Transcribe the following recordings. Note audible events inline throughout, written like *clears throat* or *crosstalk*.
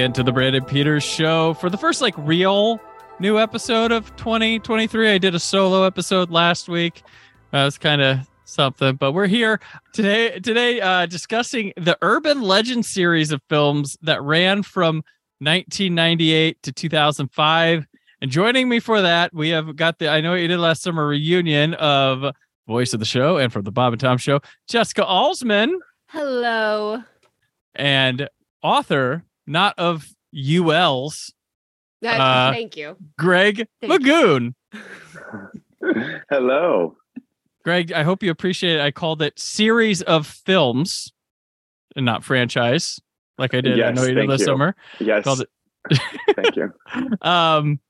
Again to the Brandon Peters Show. For the first like real new episode of 2023, I did a solo episode last week. That was kind of something, but we're here today. Today, uh, discussing the Urban Legend series of films that ran from 1998 to 2005. And joining me for that, we have got the I know what you did last summer reunion of voice of the show and from the Bob and Tom show, Jessica Alsman Hello. and author, not of ULs, Uh, Uh, thank you. Greg Thank Lagoon. *laughs* Hello. Greg, I hope you appreciate it. I called it series of films and not franchise, like I did. I know you did thank this you. summer. Yes. Called it *laughs* Thank you. *laughs* um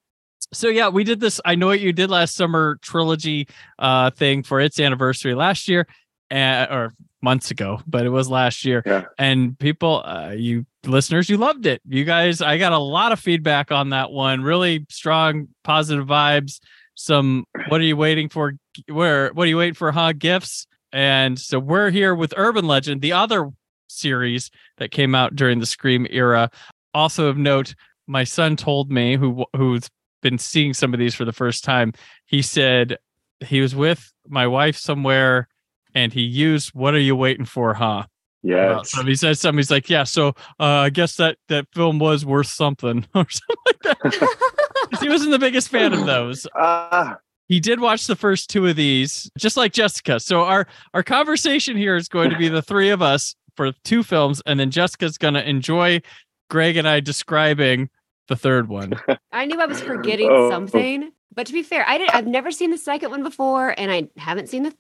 so yeah we did this i know what you did last summer trilogy uh thing for its anniversary last year uh, or months ago but it was last year Yeah. and people uh, you listeners you loved it. You guys i got a lot of feedback on that one. Really strong positive vibes. Some what are you waiting for? Where what are you waiting for huh? Gifts. And so we're here with urban legend the other series that came out during the scream era. Also of note my son told me who who's been seeing some of these for the first time he said he was with my wife somewhere and he used what are you waiting for huh Well, Yes. so he said something he's like yeah so uh, i guess that that film was worth something *laughs* or something like that *laughs* he wasn't the biggest fan of those Ah, he did watch the first two of these just like jessica so our our conversation here is going to be the three of us for two films and then jessica's going to enjoy greg and i describing the third one *laughs* I knew I was forgetting Oh. something, but to be fair, I didn't. I've never seen the second one before, and I haven't seen the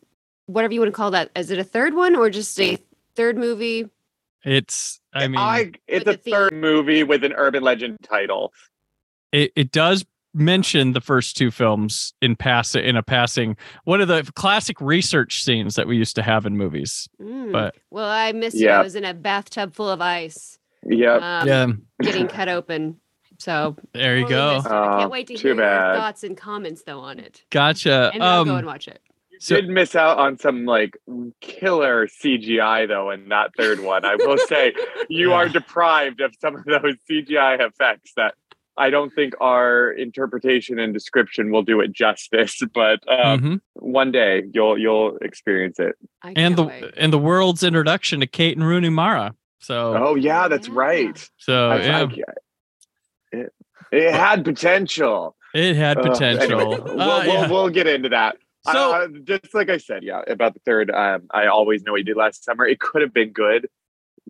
whatever you want to call that. Is it a third one or just a third movie? it's i mean I, it's With a the third theme. movie with an urban legend title. it, it does mention the first two films in pass in a passing one of the classic research scenes that we used to have in movies Mm. but Well, I missed it. I was in a bathtub full of ice, Yep. um, yeah getting cut open. So there you totally go missed it. I Oh, can't wait to hear bad. your thoughts and comments though on it, gotcha and then I'll go um and watch it. So- Did miss out on some like killer CGI though in that third one. I will say you Yeah. are deprived of some of those CGI effects that I don't think our interpretation and description will do it justice. *laughs* But um, mhm. one day you'll you'll experience it. I and the wait. and the world's introduction to kate and rooney mara so Oh yeah, that's Yeah. right. so I- yeah I- it, it had potential. it had Uh, potential anyway, we'll, Uh, we'll, yeah. we'll get into that. So- uh, just like I said, yeah, about the third. Um, I always know what you did last summer. It could have been good.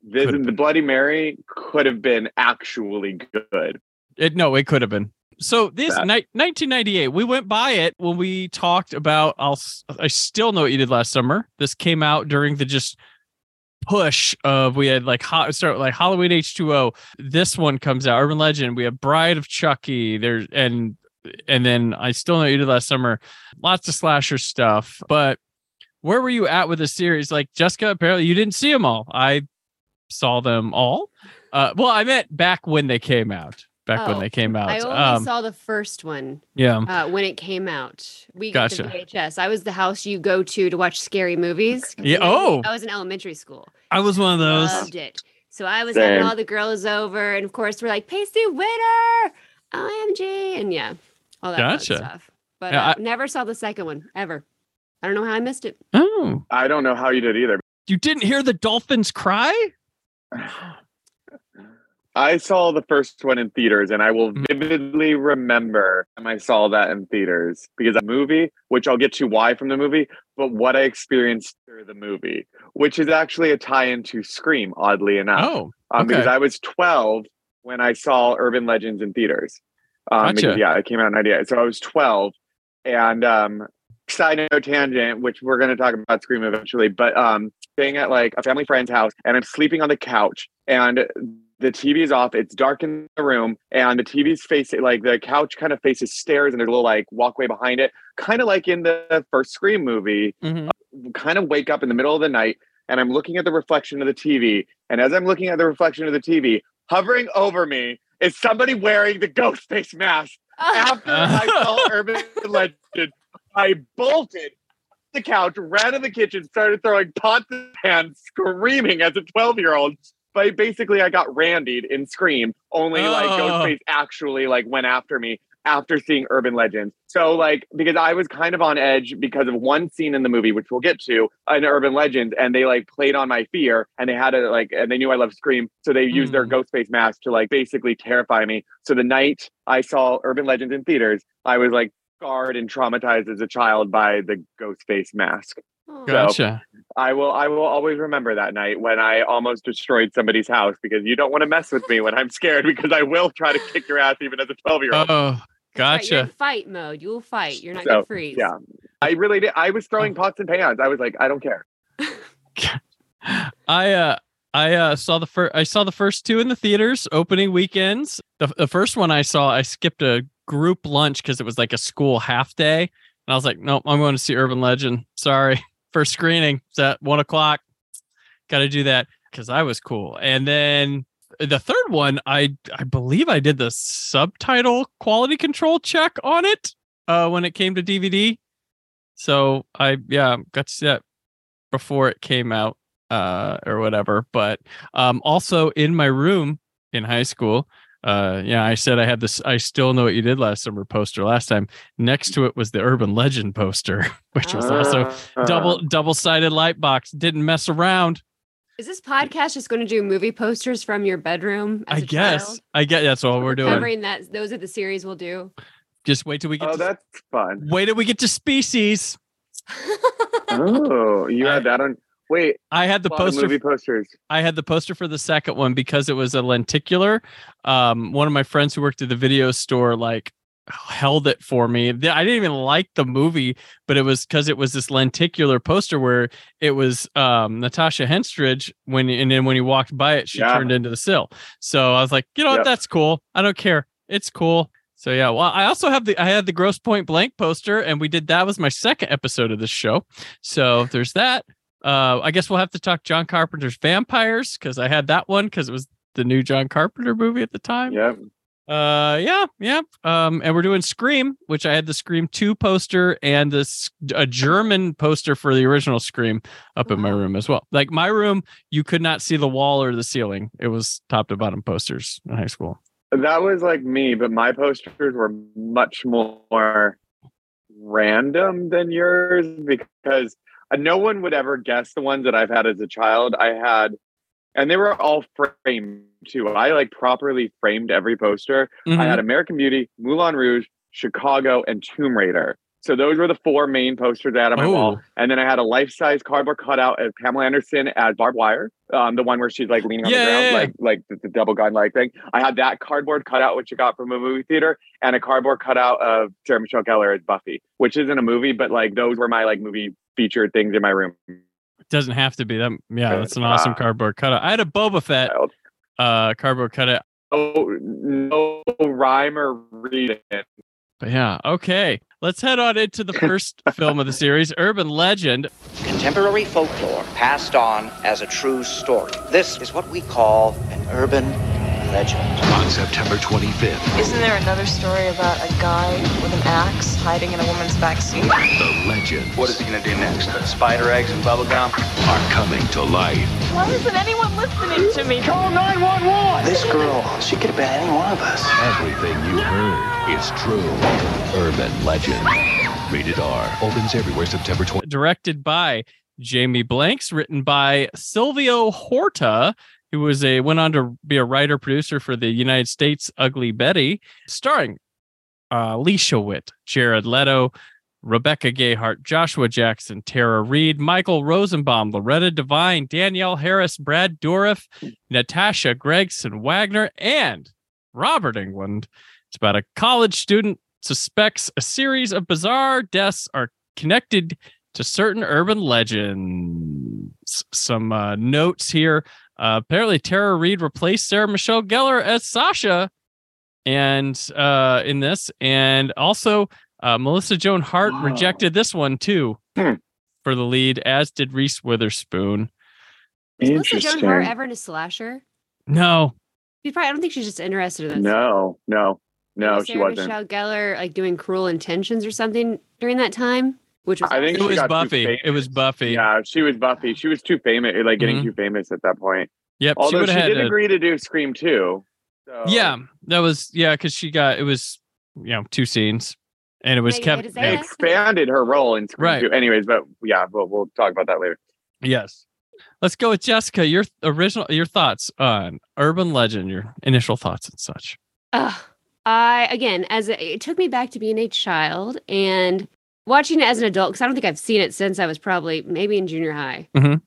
This, the been. Bloody Mary could have been actually good. It no, it could have been. So this That- ni- 1998, we went by it when we talked about. I'll. I still know what you did last summer. This came out during the just push of we had like hot start like Halloween H2O. This one comes out, Urban Legend. We have Bride of Chucky. There and and then I still know you did last summer. Lots of slasher stuff, but where were you at with the series? Like Jessica, apparently you didn't see them all. I saw them all. Uh, well, I meant back when they came out. Back when Oh, they came out. I only Um, saw the first one yeah. uh, when it came out. We got Gotcha. the VHS. I was the house you go to to watch scary movies. Yeah, When I was- oh. I was in elementary school. I was one of those. Loved it. So I was having all the girls over, and of course we're like Pacey Witter, OMG, and yeah, all that Gotcha. stuff. But Yeah, uh, never saw the second one ever. I don't know how I missed it. Oh, I don't know how you did either. you didn't hear the dolphins cry? *sighs* I saw the first one in theaters, and I will Mm. vividly remember I saw that in theaters because a movie, which I'll get to why from the movie, but what I experienced through the movie, which is actually a tie-in to Scream, oddly enough. Oh, um, because. I was 12 when I saw Urban Legends in theaters. Um, Gotcha. yeah, it came out in 98. So I was 12. And um, side note tangent, which we're going to talk about Scream eventually, but um, staying at like a family friend's house and I'm sleeping on the couch and the TV is off. It's dark in the room and the TV's facing like the couch kind of faces stairs and there's a little like walkway behind it, kind of like in the first Scream movie. Mhm. Kind of wake up in the middle of the night and I'm looking at the reflection of the TV. And as I'm looking at the reflection of the TV, hovering over me is somebody wearing the ghost face mask. *laughs* After I saw Urban Legend, I bolted the couch, ran to the kitchen, started throwing pots and pans, screaming as a 12 year old. But basically, I got randied in Scream. Only like Oh. Ghostface actually like went after me after seeing Urban Legends. So like because I was kind of on edge because of one scene in the movie, which we'll get to in Urban Legends, and they like played on my fear, and they had to like, and they knew I loved Scream, so they used their hmm. ghost face mask to like basically terrify me. So the night I saw Urban Legends in theaters, I was like scarred and traumatized as a child by the ghost face mask. Gotcha. I will I will always remember that night when I almost destroyed somebody's house because you don't want to mess with me when I'm scared *laughs* because I will try to kick your ass even as a 12 year old. Oh, Right, you're in gotcha. fight mode. You will fight. You're not So, gonna freeze. yeah. I really did. I was throwing pots and pans. I was like, I don't care. *laughs* I uh I uh saw the first I saw the first two in the theaters opening weekends. The, the first one I saw I skipped a group lunch because it was like a school half day, and I was like, nope, I'm going to see Urban Legend. Sorry, *laughs* first screening. It's at one o'clock. Got to do that because I was cool. And then the third one, I I believe I did the subtitle quality control check on it uh when it came to DVD. So I yeah got that before it came out uh or whatever. But um also in my room in high school uh yeah i said i had this i still know what you did last summer poster last time. Next to it was the urban legend poster *laughs* which was also Uh, double double sided light box. Didn't mess around Is this podcast just going to do movie posters from your bedroom? As i a guess child? i guess that's all we're doing Covering that, those are the series we'll do. just wait till we get Oh, to, that's fun. wait till we get to species *laughs* Oh, you had that on. Wait, i had the a lot of poster movie posters. I had the poster for the second one because it was a lenticular. Um, one of my friends who worked at the video store like held it for me. I didn't even like the movie, but it was because it was this lenticular poster where it was um, Natasha Henstridge when and then when he walked by it, she Yeah. turned into the sill. So I was like, you know what, Yep. that's cool. I don't care. It's cool. So yeah, well, I also have the I had the Grosse Pointe Blank poster, and we did that was my second episode of this show. So there's that. Uh, I guess we'll have to talk John Carpenter's Vampires because I had that one because it was the new John Carpenter movie at the time. Yep. Uh, yeah, yeah. Um, and we're doing Scream, which I had the Scream two poster and this a German poster for the original Scream up in my room as well. Like my room, you could not see the wall or the ceiling. It was top to bottom posters in high school. That was like me, but my posters were much more random than yours because uh, no one would ever guess the ones that I've had as a child. I had, and they were all framed too. I like properly framed every poster. I Mhm. had American Beauty, Moulin Rouge, Chicago, and Tomb Raider. So those were the four main posters I had on my wall. Oh. And then I had a life-size cardboard cutout of Pamela Anderson as Barbed Wire, um, the one where she's like leaning on Yeah, the ground, yeah, yeah. like like the, the double gun like thing. I had that cardboard cutout, which I got from a movie theater, and a cardboard cutout of Sarah Michelle Gellar as Buffy, which isn't a movie, but like those were my like movie featured things in my room. It doesn't have to be that. Yeah, that's an awesome cardboard cutout. I had a Boba Fett Child. uh cardboard cutout. Oh, no rhyme or reason. But yeah, okay. Let's head on into the first *laughs* film of the series, Urban Legend. Contemporary folklore passed on as a true story. This is what we call an urban legend. On September 25th, Isn't there another story about a guy with an axe hiding in a woman's back seat? the legend. What is he gonna do next? Put spider eggs and bubblegum? are coming to life. Why isn't anyone listening to me? Call 911! This girl, she could have been any one of us. Everything you heard is true. Urban Legend. Rated R. Opens everywhere September 20th. directed by Jamie Blanks, written by Silvio Horta, who was a went on to be a writer producer for the United States Ugly Betty, starring uh, Alicia Witt, Jared Leto, Rebecca Gayheart, Joshua Jackson, Tara Reid, Michael Rosenbaum, Loretta Devine, Danielle Harris, Brad Dourif, Natasha Gregson Wagner, and Robert Englund. It's about a college student suspects a series of bizarre deaths are connected to certain urban legends. Some uh, notes here. Uh, apparently, Tara Reid replaced Sarah Michelle Gellar as Sasha, and uh, in this, and also uh, Melissa Joan Hart Wow. rejected this one too Hmm. for the lead, as did Reese Witherspoon. Was Melissa Joan Hart ever in a slasher? No, She probably, I don't think she's just interested in that. No, no, no, Maybe she Sarah wasn't. Michelle Gellar like doing Cruel Intentions or something during that time, which was I think it was Buffy. It was. Buffy. Yeah, she was Buffy. She was too famous, like getting Mhm. too famous at that point. Yep. Although would she, did a- agree to do Scream too. So. yeah, that was yeah, because she got it was you know two scenes, and it was Megan kept. Good as They Anna. expanded her role in Scream Right. too. Anyways, but yeah, but we'll talk about that later. Yes. Let's go with Jessica. Your original, your thoughts on urban legend, your initial thoughts and such. Ugh. I again, as a, it took me back to being a child and watching it as an adult because I don't think I've seen it since I was probably maybe in junior high. Mhm.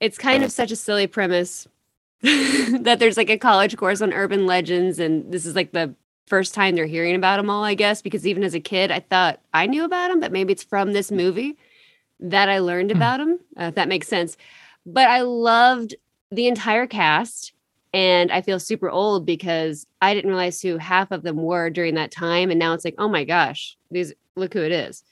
It's kind of such a silly premise *laughs* that there's like a college course on urban legends, and this is like the first time they're hearing about them all. I guess because even as a kid, I thought I knew about them, but maybe it's from this movie that I learned Hmm. about them. Uh, if that makes sense. But I loved the entire cast. And I feel super old because I didn't realize who half of them were during that time. And now it's like, oh my gosh, these look who it is.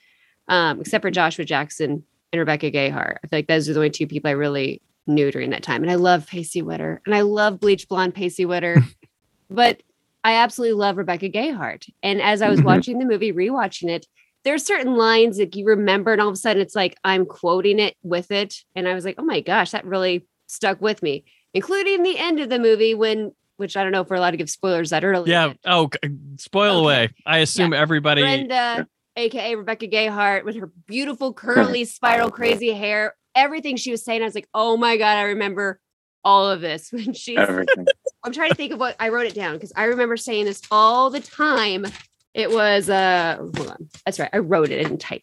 Um, except for Joshua Jackson and Rebecca Gayheart. I feel like those are the only two people I really knew during that time. And I love Pacey Witter and I love bleach blonde Pacey Witter. *laughs* but I absolutely love Rebecca Gayheart. And as I was Mhm. watching the movie, rewatching it, there are certain lines that you remember, and all of a sudden it's like I'm quoting it with it. And I was like, oh my gosh, that really stuck with me, including the end of the movie when, which I don't know if we're allowed to give spoilers that early. Yeah. Oh, spoil Okay. away. I assume everybody. Brenda, aka Rebecca Gayheart, with her beautiful *laughs* curly spiral crazy hair, everything she was saying, I was like, oh my god, I remember all of this *laughs* when she. *laughs* I'm trying to think of what I wrote it down because I remember saying this all the time. It was uh, hold on, that's right, I wrote it in type.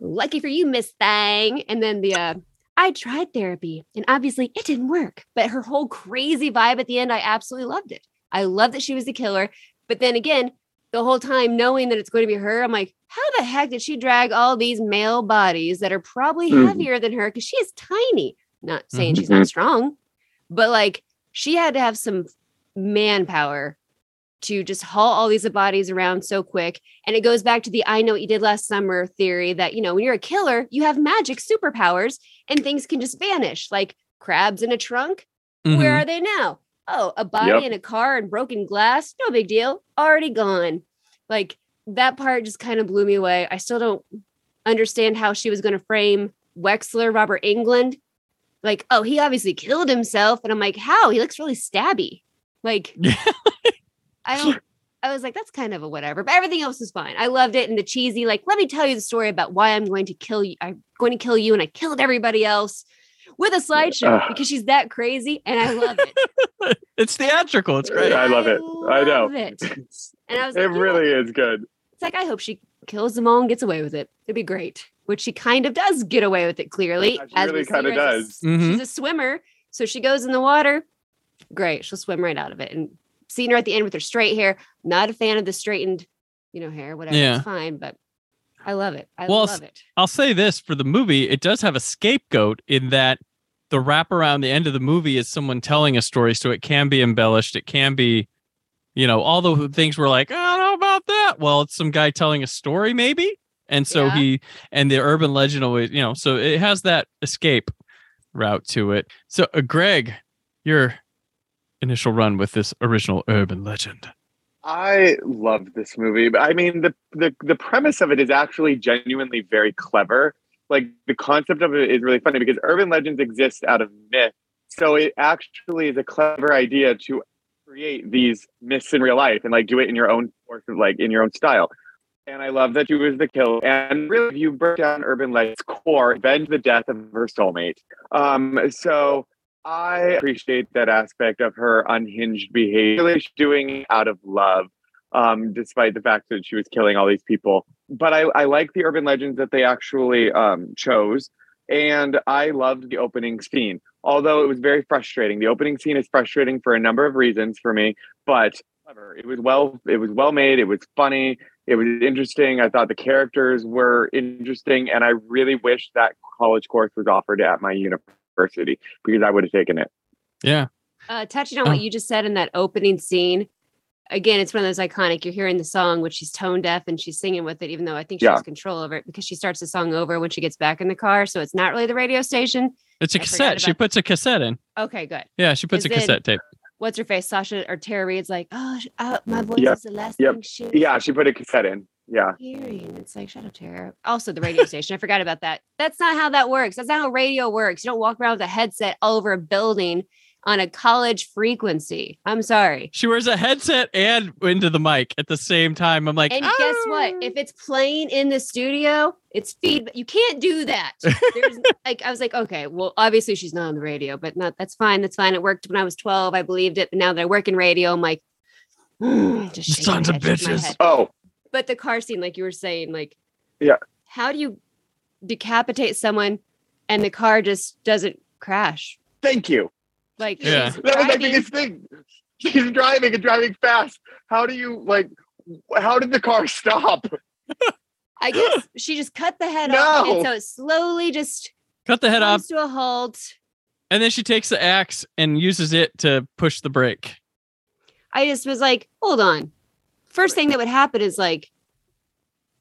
Lucky for you, Miss Thang, and then the uh. I tried therapy and obviously it didn't work, but her whole crazy vibe at the end, I absolutely loved it. I love that she was the killer. But then again, the whole time knowing that it's going to be her, I'm like, how the heck did she drag all these male bodies that are probably Mhm. heavier than her? Because she is tiny. Not saying she's not strong, but like she had to have some manpower to just haul all these bodies around so quick. And it goes back to the I know what you did last summer theory that, you know, when you're a killer, you have magic superpowers and things can just vanish like crabs in a trunk. Where Mhm. are they now? Oh, a body Yep. in a car and broken glass. No big deal. Already gone. Like that part just kind of blew me away. I still don't understand how she was going to frame Wexler, Robert Englund. Like, oh, he obviously killed himself. And I'm like, how? He looks really stabby. Like, *laughs* I don't. I was like, that's kind of a whatever, but everything else is fine. I loved it and the cheesy, like, let me tell you the story about why I'm going to kill you. I'm going to kill you, and I killed everybody else with a slideshow Ugh. because she's that crazy, and I love it. *laughs* It's theatrical. It's great. I love it. I know. love it. And I was it like, you know, really is good. it's like I hope she kills them all and gets away with it. It'd be great. Which she kind of does get away with it clearly. Yeah, she as really kinda her as a s- does. Mhm. She's a swimmer, so she goes in the water. Great, she'll swim right out of it. And seeing her at the end with her straight hair. Not a fan of the straightened, you know, hair. Whatever, Yeah. it's fine, but I love it. I Well, love it. I'll say this for the movie, it does have a scapegoat in that the wrap around the end of the movie is someone telling a story, so it can be embellished. It can be, you know, all the things were like, I don't know about that. Well, it's some guy telling a story, maybe. And so Yeah. he and the urban legend always, you know, so it has that escape route to it. So, uh, Greg, your initial run with this original urban legend. I love this movie, I mean the, the the premise of it is actually genuinely very clever. Like the concept of it is really funny because urban legends exist out of myth. So it actually is a clever idea to create these myths in real life and like do it in your own like in your own style. And I love that she was the kill. And really, you break down urban legends core, avenge the death of her soulmate. Um, so I appreciate that aspect of her unhinged behavior. She's doing out of love. um, despite the fact that she was killing all these people. But I, I like the urban legends that they actually um, chose. And I loved the opening scene, although it was very frustrating. The opening scene is frustrating for a number of reasons for me, but it was well it was well made it was funny it was interesting i thought the characters were interesting and i really wish that college course was offered at my university because i would have taken it. Yeah. Uh, touching on what you just said in that opening scene again it's one of those iconic you're hearing the song which she's tone deaf and she's singing with it even though i think she Yeah. has control over it because she starts the song over when she gets back in the car so it's not really the radio station. It's a I cassette. She puts a cassette in. Okay good. Yeah she puts a it- cassette tape. What's her face? Sasha or tara reid's like oh, sh- uh, my voice Yep, is the last yep. thing she yeah she put a cassette in yeah hearing. It's like, shut up, Tara. Also, the radio station. I forgot about that. That's not how that works. That's not how radio works. You don't walk around with a headset all over a building on a college frequency. I'm sorry. she wears a headset and into the mic at the same time i'm like And guess what? "Ah." If it's playing in the studio, it's feedback. You can't do that. There's *laughs* like I was like, okay, well, obviously she's not on the radio, but not that's fine. That's fine. It worked when I was 12. I believed it. But now that I work in radio, I'm like, *sighs* just shaking Sons of head, shaking my bitches. oh but the car scene, like you were saying, like, Yeah. how do you decapitate someone and the car just doesn't crash? thank you Like, Yeah. that was my biggest thing she's driving and driving fast how do you like how did the car *laughs* stop I guess she just cut the head off, and so it slowly just cut the head off to a halt. and then she takes the axe and uses it to push the brake I just was like, hold on. First thing that would happen is like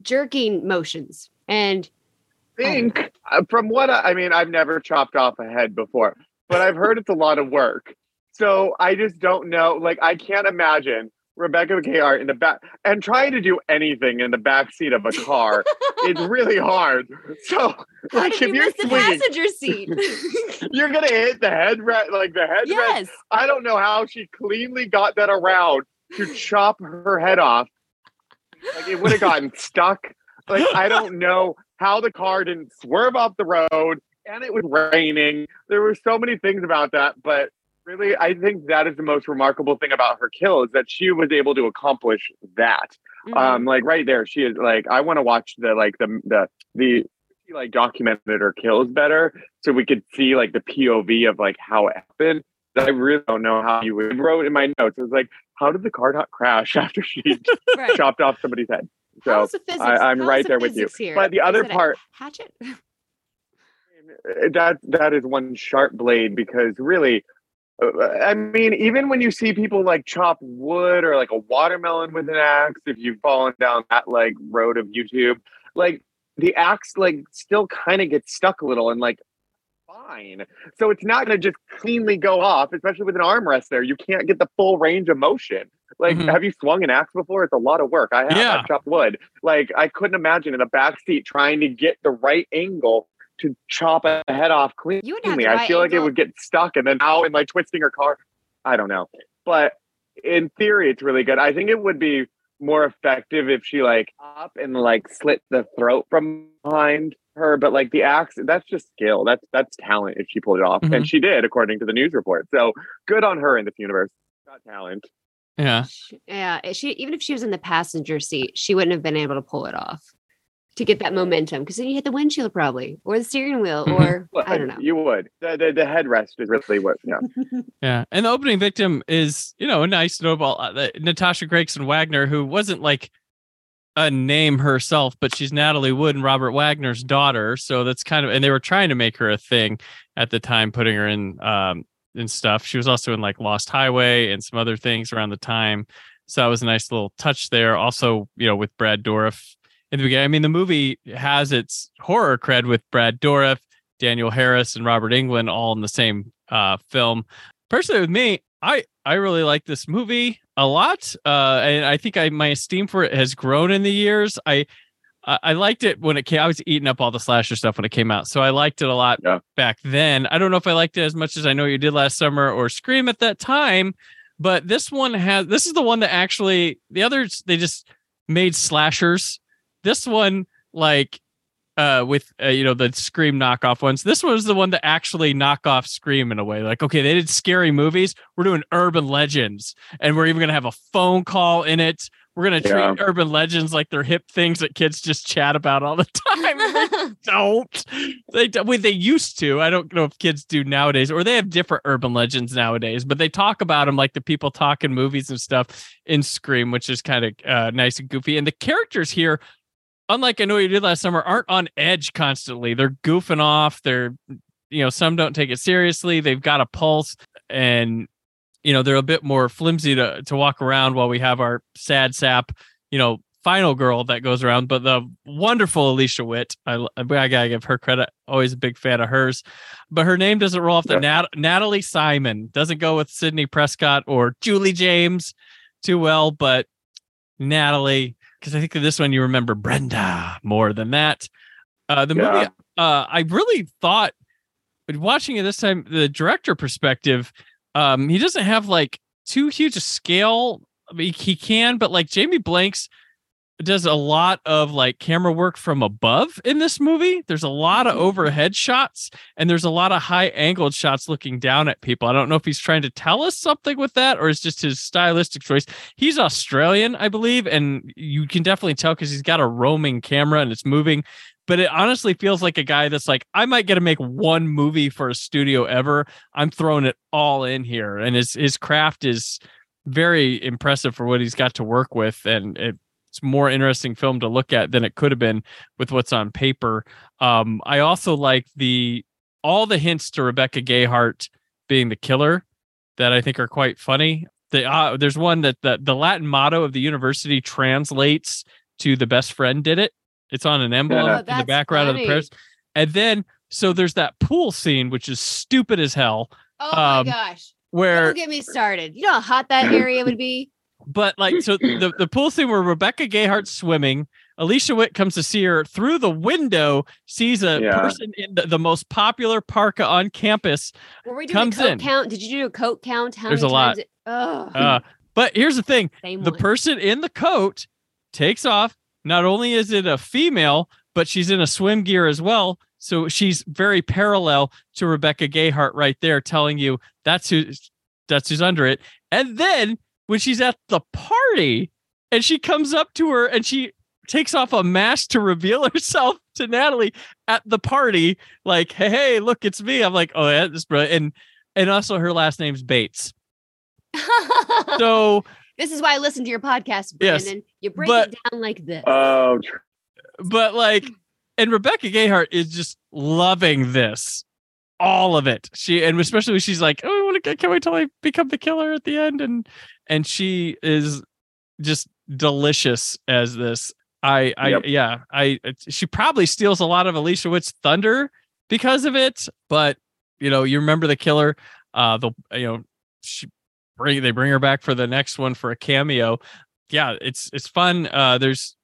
jerking motions, and think uh, from what I, I mean i've never chopped off a head before but i've heard it's a lot of work. So i just don't know like i can't imagine rebecca mckay in the back and trying to do anything in the back seat of a car *laughs* is really hard. So like if you you're miss the passenger seat? *laughs* you're gonna hit the headrest like the headrest yes, i don't know how she cleanly got that around to chop her head off like it would have gotten stuck like I don't know how the car didn't swerve off the road and it was raining. There were so many things about that, but really I think that is the most remarkable thing about her kill is that she was able to accomplish that. Mhm. Um like right there she is like I want to watch the like the the the she, like documented her kills better so we could see like the POV of like how it happened. I really don't know how you would wrote in my notes. It was like, how did the car not crash *laughs* after she *laughs* right. *laughs* chopped off somebody's head? So How's the physics? I- I'm How's right the there with you. Here? But the Is other it a part- hatchet. that that is one sharp blade because really uh, i mean even when you see people like chop wood or like a watermelon with an axe if you've fallen down that like road of youtube like the axe like still kind of gets stuck a little and like fine so it's not going to just cleanly go off especially with an armrest there you can't get the full range of motion like Mhm. have you swung an axe before it's a lot of work i have Yeah. I've chopped wood like i couldn't imagine in the back seat trying to get the right angle to chop a head off clean- You would have cleanly. I feel like it would get stuck and then out and like twisting her car. I don't know. But in theory, it's really good. I think it would be more effective if she like up and like slit the throat from behind her. But like the axe, that's just skill. That's that's talent if she pulled it off. Mhm. And she did, according to the news report. So good on her in this universe. Got talent. yeah Yeah, she even if she was in the passenger seat, she wouldn't have been able to pull it off to get that momentum because then you hit the windshield probably or the steering wheel Mhm. or Well, I don't know. You would. The, the, the headrest is really what, yeah. *laughs* Yeah, and the opening victim is you know a nice notable uh, the- Natasha Gregson Wagner, who wasn't like a name herself, but she's Natalie Wood and Robert Wagner's daughter. So that's kind of and they were trying to make her a thing at the time, putting her in um in stuff. She was also in like Lost Highway and some other things around the time. So that was a nice little touch there. Also, you know, with Brad Dourif in the beginning. I mean, the movie has its horror cred with Brad Dourif, Danielle Harris, and Robert Englund all in the same uh, film. Personally, with me, I I really like this movie a lot, uh, and I think I my esteem for it has grown in the years. I I liked it when it came. I was eating up all the slasher stuff when it came out, so I liked it a lot Yeah. back then. I don't know if I liked it as much as I know you did last summer or Scream at that time, but this one has. This is the one that actually the others they just made slashers. This one like uh with uh, you know the scream knockoff ones this was the one that actually knock off scream in a way like okay they did scary movies we're doing urban legends and we're even gonna have a phone call in it we're gonna treat Yeah. urban legends like they're hip things that kids just chat about all the *laughs* time. They *laughs* don't. They don't- well, they used to. I don't know if kids do nowadays, or they have different urban legends nowadays. But they talk about them like the people talk in movies and stuff in Scream, which is kind of uh, nice and goofy. And the characters here, unlike I know you did last summer, aren't on edge constantly. They're goofing off. They're you know some don't take it seriously. They've got a pulse, and you know they're a bit more flimsy to to walk around while we have our sad sap. You know final girl that goes around, but the wonderful Alicia Witt. I, I gotta give her credit. Always a big fan of hers, but her name doesn't roll off the Yeah. Nat- Natalie Simon doesn't go with Sidney Prescott or Julie James too well, but Natalie because I think in this one you remember Brenda more than that. Uh, the movie, uh, I really thought watching it this time, the director perspective, um, he doesn't have like too huge a scale. I mean, he can, but like Jamie Blanks does a lot of like camera work from above in this movie. There's a lot of mm-hmm. overhead shots and there's a lot of high angled shots looking down at people. I don't know if he's trying to tell us something with that or it's just his stylistic choice. He's Australian, I believe, and you can definitely tell because he's got a roaming camera and it's moving. But it honestly feels like a guy that's like, I might get to make one movie for a studio ever. I'm throwing it all in here. And his his craft is very impressive for what he's got to work with. And it, it's more interesting film to look at than it could have been with what's on paper. Um, I also like the all the hints to Rebecca Gayheart being the killer that I think are quite funny. The uh, there's one that the, the Latin motto of the university translates to the best friend did it. It's on an *laughs* emblem Oh, in the that's background of the funny. prayers. And then so there's that pool scene which is stupid as hell Oh my Um, gosh. where Don't get me started. You know how hot that area would be? But like so *clears throat* the, the pool scene where Rebecca Gayheart's swimming, Alicia Witt comes to see her through the window, sees a Yeah. person in the, the most popular parka on campus. Were we doing Comes a coat in. count? Did you do a coat count? How There's many a lot. times It, oh, Uh, but here's the thing same the one. person in the coat takes off. Not only is it a female, but she's in a swim gear as well. So she's very parallel to Rebecca Gayheart right there, telling you that's who that's who's under it. And then when she's at the party and she comes up to her and she takes off a mask to reveal *laughs* herself to Natalie at the party, like, hey, hey, look, it's me. I'm like, oh, yeah, this brilliant. And and also her last name's Bates. *laughs* So this is why I listen to your podcast, Yes, Brandon. you break but- it down like this. Oh, tr- but like and rebecca gayheart is just loving this all of it she and especially when she's like oh i want to can't wait till i become the killer at the end and and she is just delicious as this i i Yep. yeah i she probably steals a lot of alicia witt's thunder because of it but you know you remember the killer uh the you know she bring they bring her back for the next one for a cameo yeah it's it's fun uh there's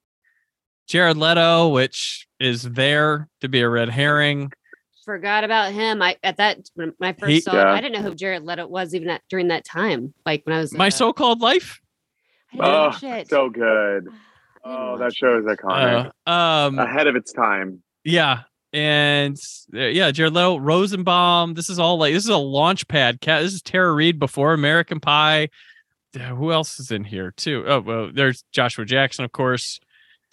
Jared Leto, which is there to be a red herring. Forgot about him. I at that when I first He- saw it, Yeah. I didn't know who Jared Leto was even at, during that time. Like when I was My uh, so-called life. Oh, watch so good. *sighs* Oh, that watch show it. is iconic. Uh, um, Ahead of its time. yeah, and uh, yeah, Jared Leto, Rosenbaum. This is all like this is a launch pad. Cat. This is Tara Reid before American Pie. Who else is in here too? Oh, well, there's Joshua Jackson, of course.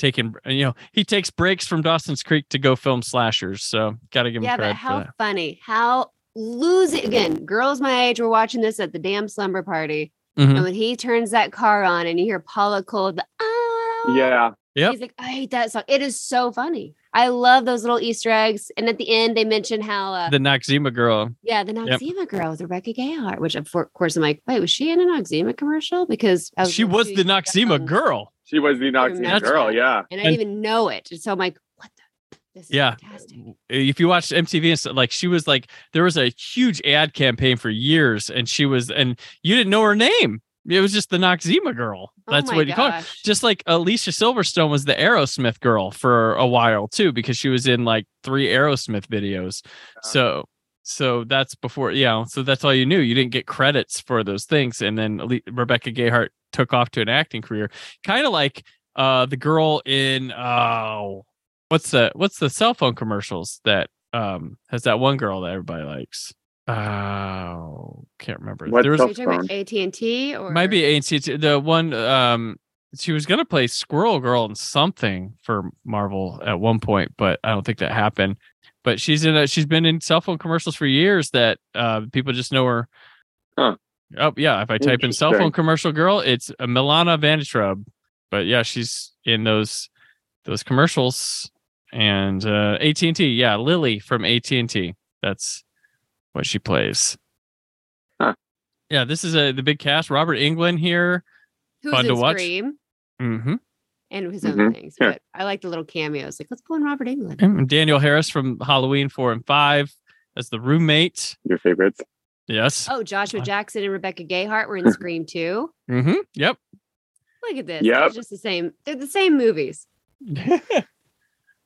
Taking you know he takes breaks from Dawson's Creek to go film slashers, so got to give him Yeah, but credit for how that. funny. How losing again. Girls my age were watching this at the damn slumber party. Mhm. And when he turns that car on and you hear Paula Cole, the ah, Yeah. Yep. he's like, I hate that song. It is so funny. I love those little Easter eggs. And at the end, they mention how, uh, The Noxzema girl. yeah, the Noxzema girl with Rebecca Gayheart, which of course I'm like, wait, was she in a Noxzema commercial? Because I She was the Noxzema girl. She was the Noxzema remember girl. that. Yeah. and I didn't even know it. And so I'm like, what the? This is Yeah. fantastic. if you watch MTV and stuff, like she was like there was a huge ad campaign for years and she was and you didn't know her name. It was just the Noxzema girl. Oh That's my what you call it. Just like Alicia Silverstone was the Aerosmith girl for a while too, because she was in like three Aerosmith videos. So so that's before yeah. So that's all you knew. You didn't get credits for those things. And then Ale- Rebecca Gayheart took off to an acting career. Kind of like uh the girl in oh what's the what's the cell phone commercials that um has that one girl that everybody likes oh can't remember What there was Are talking about AT and T or might be AT&T the one um she was gonna play Squirrel Girl in something for Marvel at one point, but I don't think that happened. But she's in a, she's been in cell phone commercials for years that uh, people just know her. Huh. Oh yeah, if I type in cell phone commercial girl, it's uh, Milana Vayntrub. But yeah, she's in those those commercials and uh, AT and T. Yeah, Lily from AT and T. That's what she plays. Huh. Yeah, this is a the big cast. Robert Englund here. Who's Fun to watch. Scream Mm-hmm. and his own Mhm. things. Yeah. But I like the little cameos. Like, let's pull in Robert Englund. And Danielle Harris from Halloween four and five as the roommate. Your favorites. Yes. Oh, Joshua Uh, Jackson and Rebecca Gayheart were in *laughs* Scream too. Mm-hmm. Yep. Look at this. Yep. It's just the same. They're the same movies. *laughs*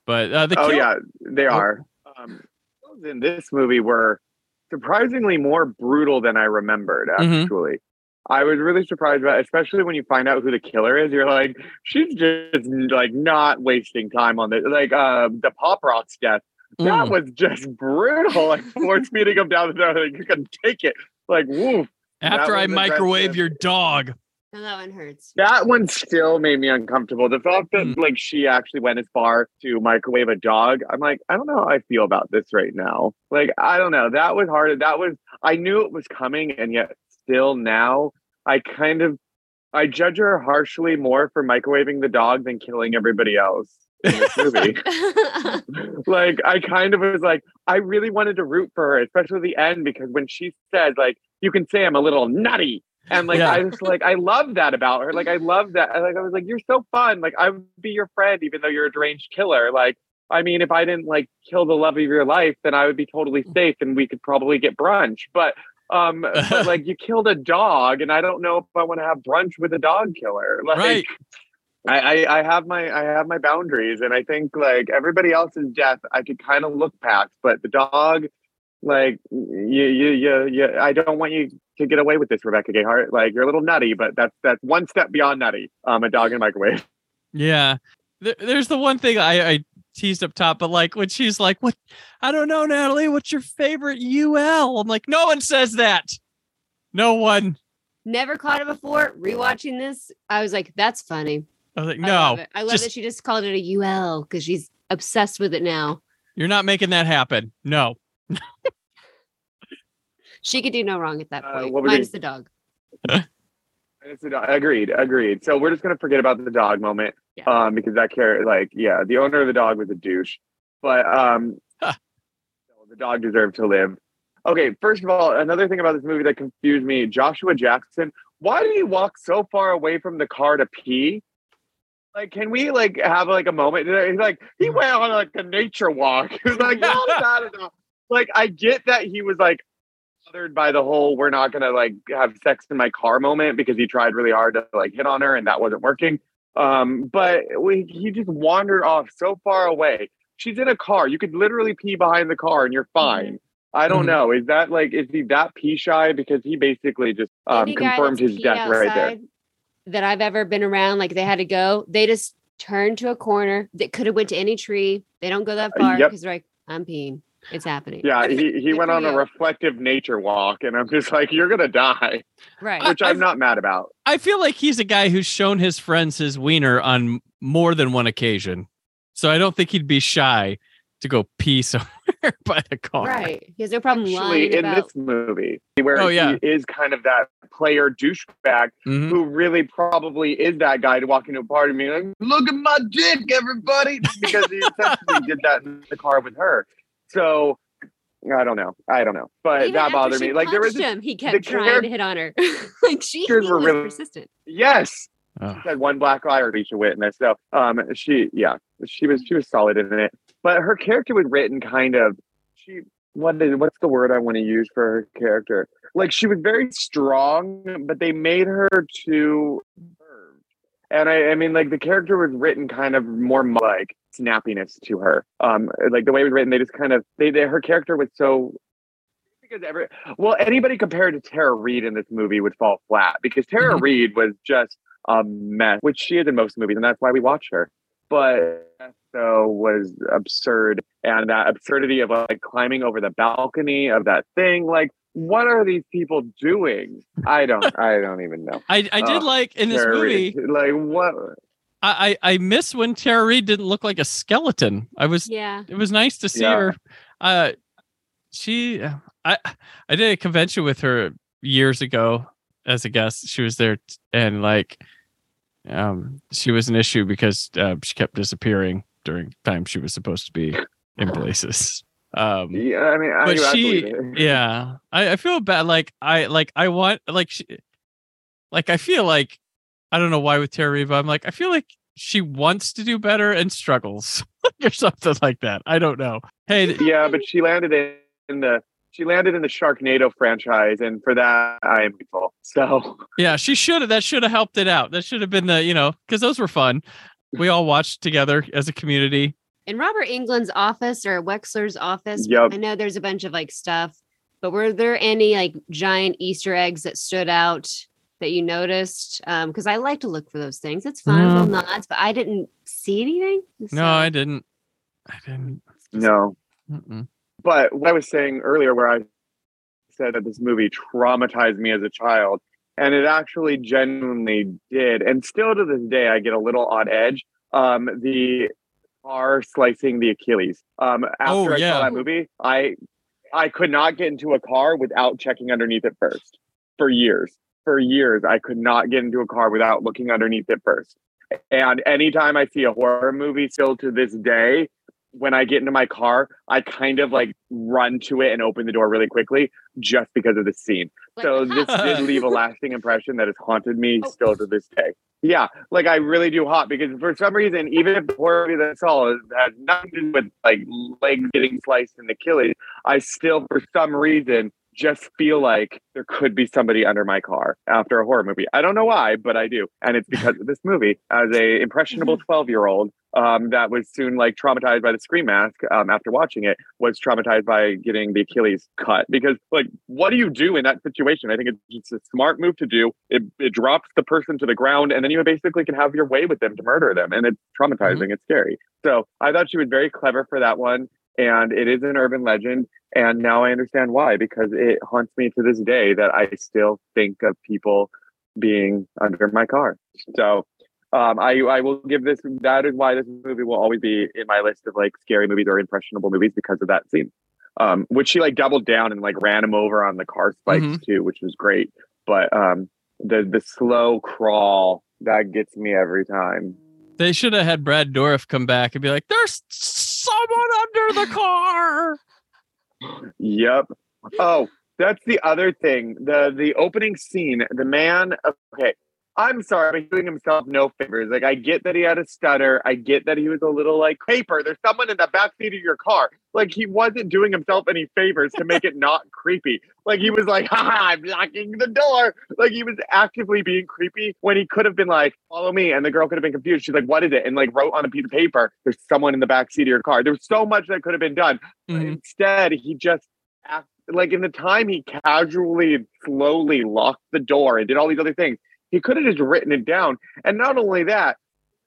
but uh, the oh kill- yeah, they Oh. are. Um, those in this movie were surprisingly more brutal than I remembered. Mhm. Actually, I was really surprised about, especially when you find out who the killer is. You're like, she's just like not wasting time on this. Like uh, the pop rock's death. That Mm. was just brutal. Like force *laughs* feeding him down the door. Like you couldn't take it. Like woof. after I microwave aggressive. your dog. And that one hurts. That one still made me uncomfortable. The fact that Mm. like she actually went as far to microwave a dog, I'm like, I don't know how I feel about this right now. Like, I don't know. That was hard. That was I knew it was coming, and yet still now I kind of I judge her harshly more for microwaving the dog than killing everybody else in this movie. *laughs* like I kind of was like, I really wanted to root for her, especially the end, because when she said, like, you can say I'm a little nutty. And like Yeah. I was like, I love that about her. Like I love that. Like I was like, you're so fun. Like I would be your friend, even though you're a deranged killer. Like, I mean, if I didn't like kill the love of your life, then I would be totally safe and we could probably get brunch. But um, but *laughs* like you killed a dog, and I don't know if I want to have brunch with a dog killer. Like Right. I, I, I have my I have my boundaries, and I think like everybody else's death, I could kind of look past, but the dog, like you you you, you I don't want you to get away with this, Rebecca Gayheart. Like you're a little nutty, but that's that's one step beyond nutty. Um, a dog in a microwave. *laughs* Yeah. There, there's the one thing I, I teased up top, but like when she's like, "What? I don't know, Natalie. What's your favorite UL?" I'm like, no one says that. No one. Never caught it before. Rewatching this, I was like, that's funny. I was like, I no, love, it. I love just- that she just called it a UL because she's obsessed with it now. you're not making that happen. No. *laughs* She could do no wrong at that Uh, point. what were Minus the dog. It's a dog. Agreed, agreed. So we're just gonna forget about the dog moment, Yeah. um, because that character, like, yeah, the owner of the dog was a douche, but um, Huh. the dog deserved to live. Okay, first of all, another thing about this movie that confused me: Joshua Jackson. Why did he walk so far away from the car to pee? Like, can we like have like a moment? He's like, he went on like a nature walk. *laughs* He was like, no, *laughs* not enough. Like, I get that he was like bothered by the whole "we're not gonna like have sex in my car" moment because he tried really hard to like hit on her and that wasn't working. Um, but we, he just wandered off so far away. She's in a car. You could literally pee behind the car and you're fine. I don't Mhm. know. Is that like is he that pee shy? Because he basically just um, confirmed his death right there. Outside That I've ever been around, like they had to go, they just turned to a corner that could have went to any tree. They don't go that Uh, far yep. because they're like, I'm peeing. It's happening. Yeah, *laughs* he, he went for on a reflective nature walk, and I'm just like, you're gonna die, Right. Which I'm I've- not mad about. I feel like he's a guy who's shown his friends his wiener on more than one occasion. So I don't think he'd be shy to go pee somewhere *laughs* by the car. right. He has no problem Actually, lying in about this movie, where Oh, yeah. he is kind of that player douchebag Mhm. who really probably is that guy to walk into a party and be like, look at my dick, everybody, *laughs* because he essentially did that in the car with her. So I don't know. I don't know. But Even that bothered me. Like there was punched this, him, he kept trying charac- to hit on her. *laughs* like she, were was really- persistent. yes. she Had one black eye or Alicia Witness. So um she yeah, she was she was solid in it. But her character was written kind of she what is what's the word I want to use for her character? Like she was very strong, but they made her too. And I, I mean, like the character was written kind of more like snappiness to her. Um, like the way it was written, they just kind of they, they her character was so because every well anybody compared to Tara Reid in this movie would fall flat because Tara Mhm. Reid was just a mess, which she is in most movies, and that's why we watch her. But so was absurd, and that absurdity of like climbing over the balcony of that thing, like what are these people doing? I don't. I don't even know. I I did Oh, like in this Tara movie. Reid, like what? I, I I miss when Tara Reid didn't look like a skeleton. I was Yeah. it was nice to see Yeah. her. Uh, she I I did a convention with her years ago as a guest. She was there t- and like um she was an issue because uh, she kept disappearing during time she was supposed to be in places. Um Yeah, I mean, I, but I she yeah I, I feel bad like i like i want like she, like i feel like i don't know why with Tara Reid, i'm like i feel like she wants to do better and struggles *laughs* or something like that. I don't know. Hey yeah, but she landed in the she landed in the Sharknado franchise, and for that I am grateful. So *laughs* yeah she should have that should have helped it out that should have been the you know because those were fun we all watched together as a community In Robert Englund's office or Wexler's office, Yep. I know there's a bunch of like stuff, but were there any like giant Easter eggs that stood out that you noticed? Um, because I like to look for those things. It's fun, No. little nods, but I didn't see anything. no i didn't i didn't no, mm-mm. But what I was saying earlier, where I said that this movie traumatized me as a child, and it actually genuinely did, and still to this day, I get a little on edge. Um, the car slicing the Achilles. Um, after Oh, I saw that movie, I I could not get into a car without checking underneath it first. For years, for years, I could not get into a car without looking underneath it first. And anytime I see a horror movie, still to this day, when I get into my car, I kind of like run to it and open the door really quickly just because of the scene. So this did leave a *laughs* lasting impression that has haunted me Oh. still to this day. Yeah, like I really do hot because for some reason, even if the horror movie that's all had nothing to do with like legs getting sliced in the Achilles, I still, for some reason, just feel like there could be somebody under my car after a horror movie. I don't know why, but I do, and it's because of this movie. As a *laughs* impressionable twelve year old um, that was soon like traumatized by the scream mask um, after watching it, was traumatized by getting the Achilles cut. Because like, what do you do in that situation? I think it's just a smart move to do. It, it drops the person to the ground, and then you basically can have your way with them to murder them, and it's traumatizing. It's scary. So I thought she was very clever for that one, and it is an urban legend. And now I understand why, because it haunts me to this day that I still think of people being under my car. So um, I I will give this. That is why this movie will always be in my list of like scary movies or impressionable movies because of that scene. Um, which she like doubled down and like ran him over on the car spikes Mhm. too, which was great. But um, the the slow crawl that gets me every time. they should have had brad dourif come back and be like there's someone under the car Yep. Oh, that's the other thing. The the opening scene, the man okay. I'm sorry, but he's doing himself no favors. Like I get that he had a stutter. I get that he was a little like paper. There's someone in the back seat of your car. Like he wasn't doing himself any favors to make it not creepy. Like he was like, *laughs* ha, ha, I'm locking the door. Like he was actively being creepy when he could have been like, follow me. And the girl could have been confused. She's like, what is it? And like wrote on a piece of paper, there's someone in the back seat of your car. There's so much that could have been done. But Mhm. instead, he just act, like in the time he casually slowly locked the door and did all these other things. He could have just written it down. And not only that,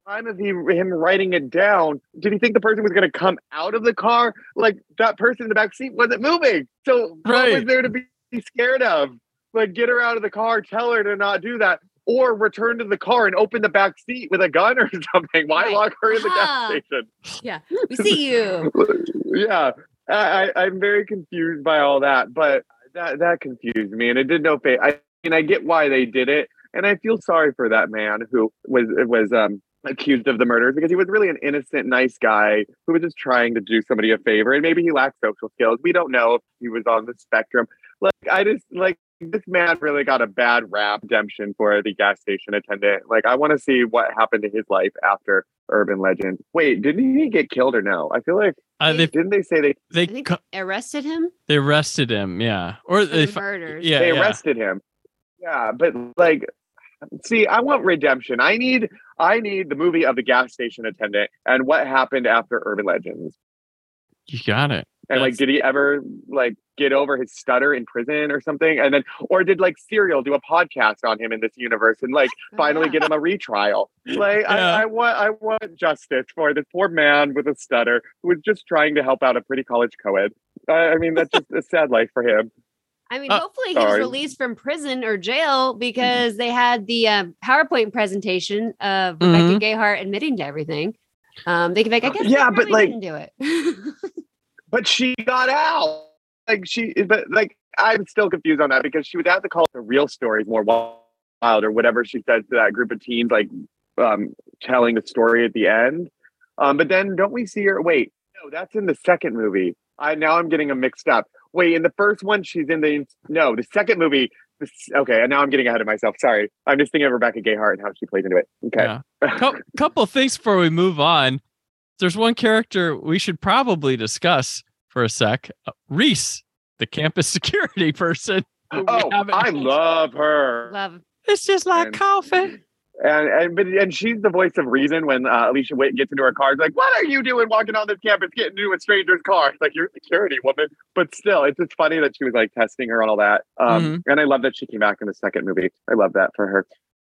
time of he, him writing it down, did he think the person was going to come out of the car? Like that person in the back seat wasn't moving. So what was there to be scared of? Like get her out of the car, tell her to not do that. Or return to the car and open the back seat with a gun or *laughs* something. Why Right. lock her in the Ah. gas station? Yeah, we see you. *laughs* yeah, I, I, I'm very confused by all that, but that that confused me, and it did no favor. I mean, I get why they did it, and I feel sorry for that man who was was um accused of the murders because he was really an innocent, nice guy who was just trying to do somebody a favor, and maybe he lacked social skills. We don't know if he was on the spectrum. Like, I just like this man really got a bad rap redemption for the gas station attendant. Like, I want to see what happened to his life after Urban Legend. Wait, didn't he get killed or no? I feel like uh, they didn't they say they they I think cu- arrested him they arrested him yeah or they the fi- murders. yeah they yeah. arrested him? Yeah, but like, see, I want redemption. I need I need the movie of the gas station attendant and what happened after Urban Legends. you got it And like, did he ever like get over his stutter in prison or something? And then, or did like Serial do a podcast on him in this universe and like *laughs* finally get him a retrial? Like, Yeah. I, I want, I want justice for this poor man with a stutter who was just trying to help out a pretty college co-ed. I, I mean, that's just a sad life for him. I mean, Uh, hopefully he was released from prison or jail because they had the um, PowerPoint presentation of Rebecca Mhm. Gayheart admitting to everything. Um, they could like, I guess Yeah, but, like- didn't do it. *laughs* but she got out. Like she, but like I'm still confused on that because she was have to call it the real story more wild or whatever she says to that group of teens, like um, telling the story at the end. Um, but then don't we see her? Wait, no, that's in the second movie. I now I'm getting them mixed up. Wait, in the first one, she's in the no, the second movie. This, okay, and now I'm getting ahead of myself. Sorry, I'm just thinking of Rebecca Gayheart and how she plays into it. Okay, Yeah. Cou- *laughs* couple things before we move on. There's one character we should probably discuss for a sec. Uh, Reese, the campus *laughs* security person. oh, I love her. Love. It's just like And- coffee. And and but and she's the voice of reason when uh, Alicia Witt gets into her car. It's like, what are you doing walking on this campus, getting into a stranger's car? It's like you're a security woman, but still, it's just funny that she was like testing her on all that. Um, And I love that she came back in the second movie. I love that for her.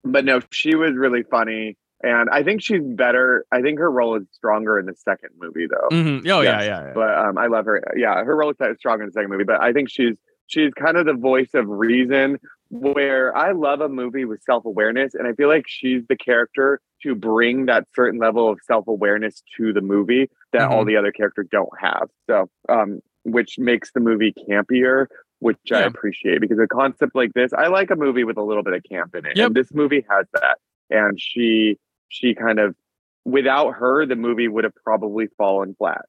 But no, she was really funny, and I think she's better. I think her role is stronger in the second movie, though. Mhm. Oh yeah, yeah, yeah. But um, I love her. Yeah, her role is stronger in the second movie. But I think she's she's kind of the voice of reason. Where I love a movie with self awareness, and I feel like she's the character to bring that certain level of self awareness to the movie that all the other characters don't have. So, um, which makes the movie campier, which I appreciate because a concept like this, I like a movie with a little bit of camp in it, Yep. and this movie has that. And she she kind of without her, the movie would have probably fallen flat.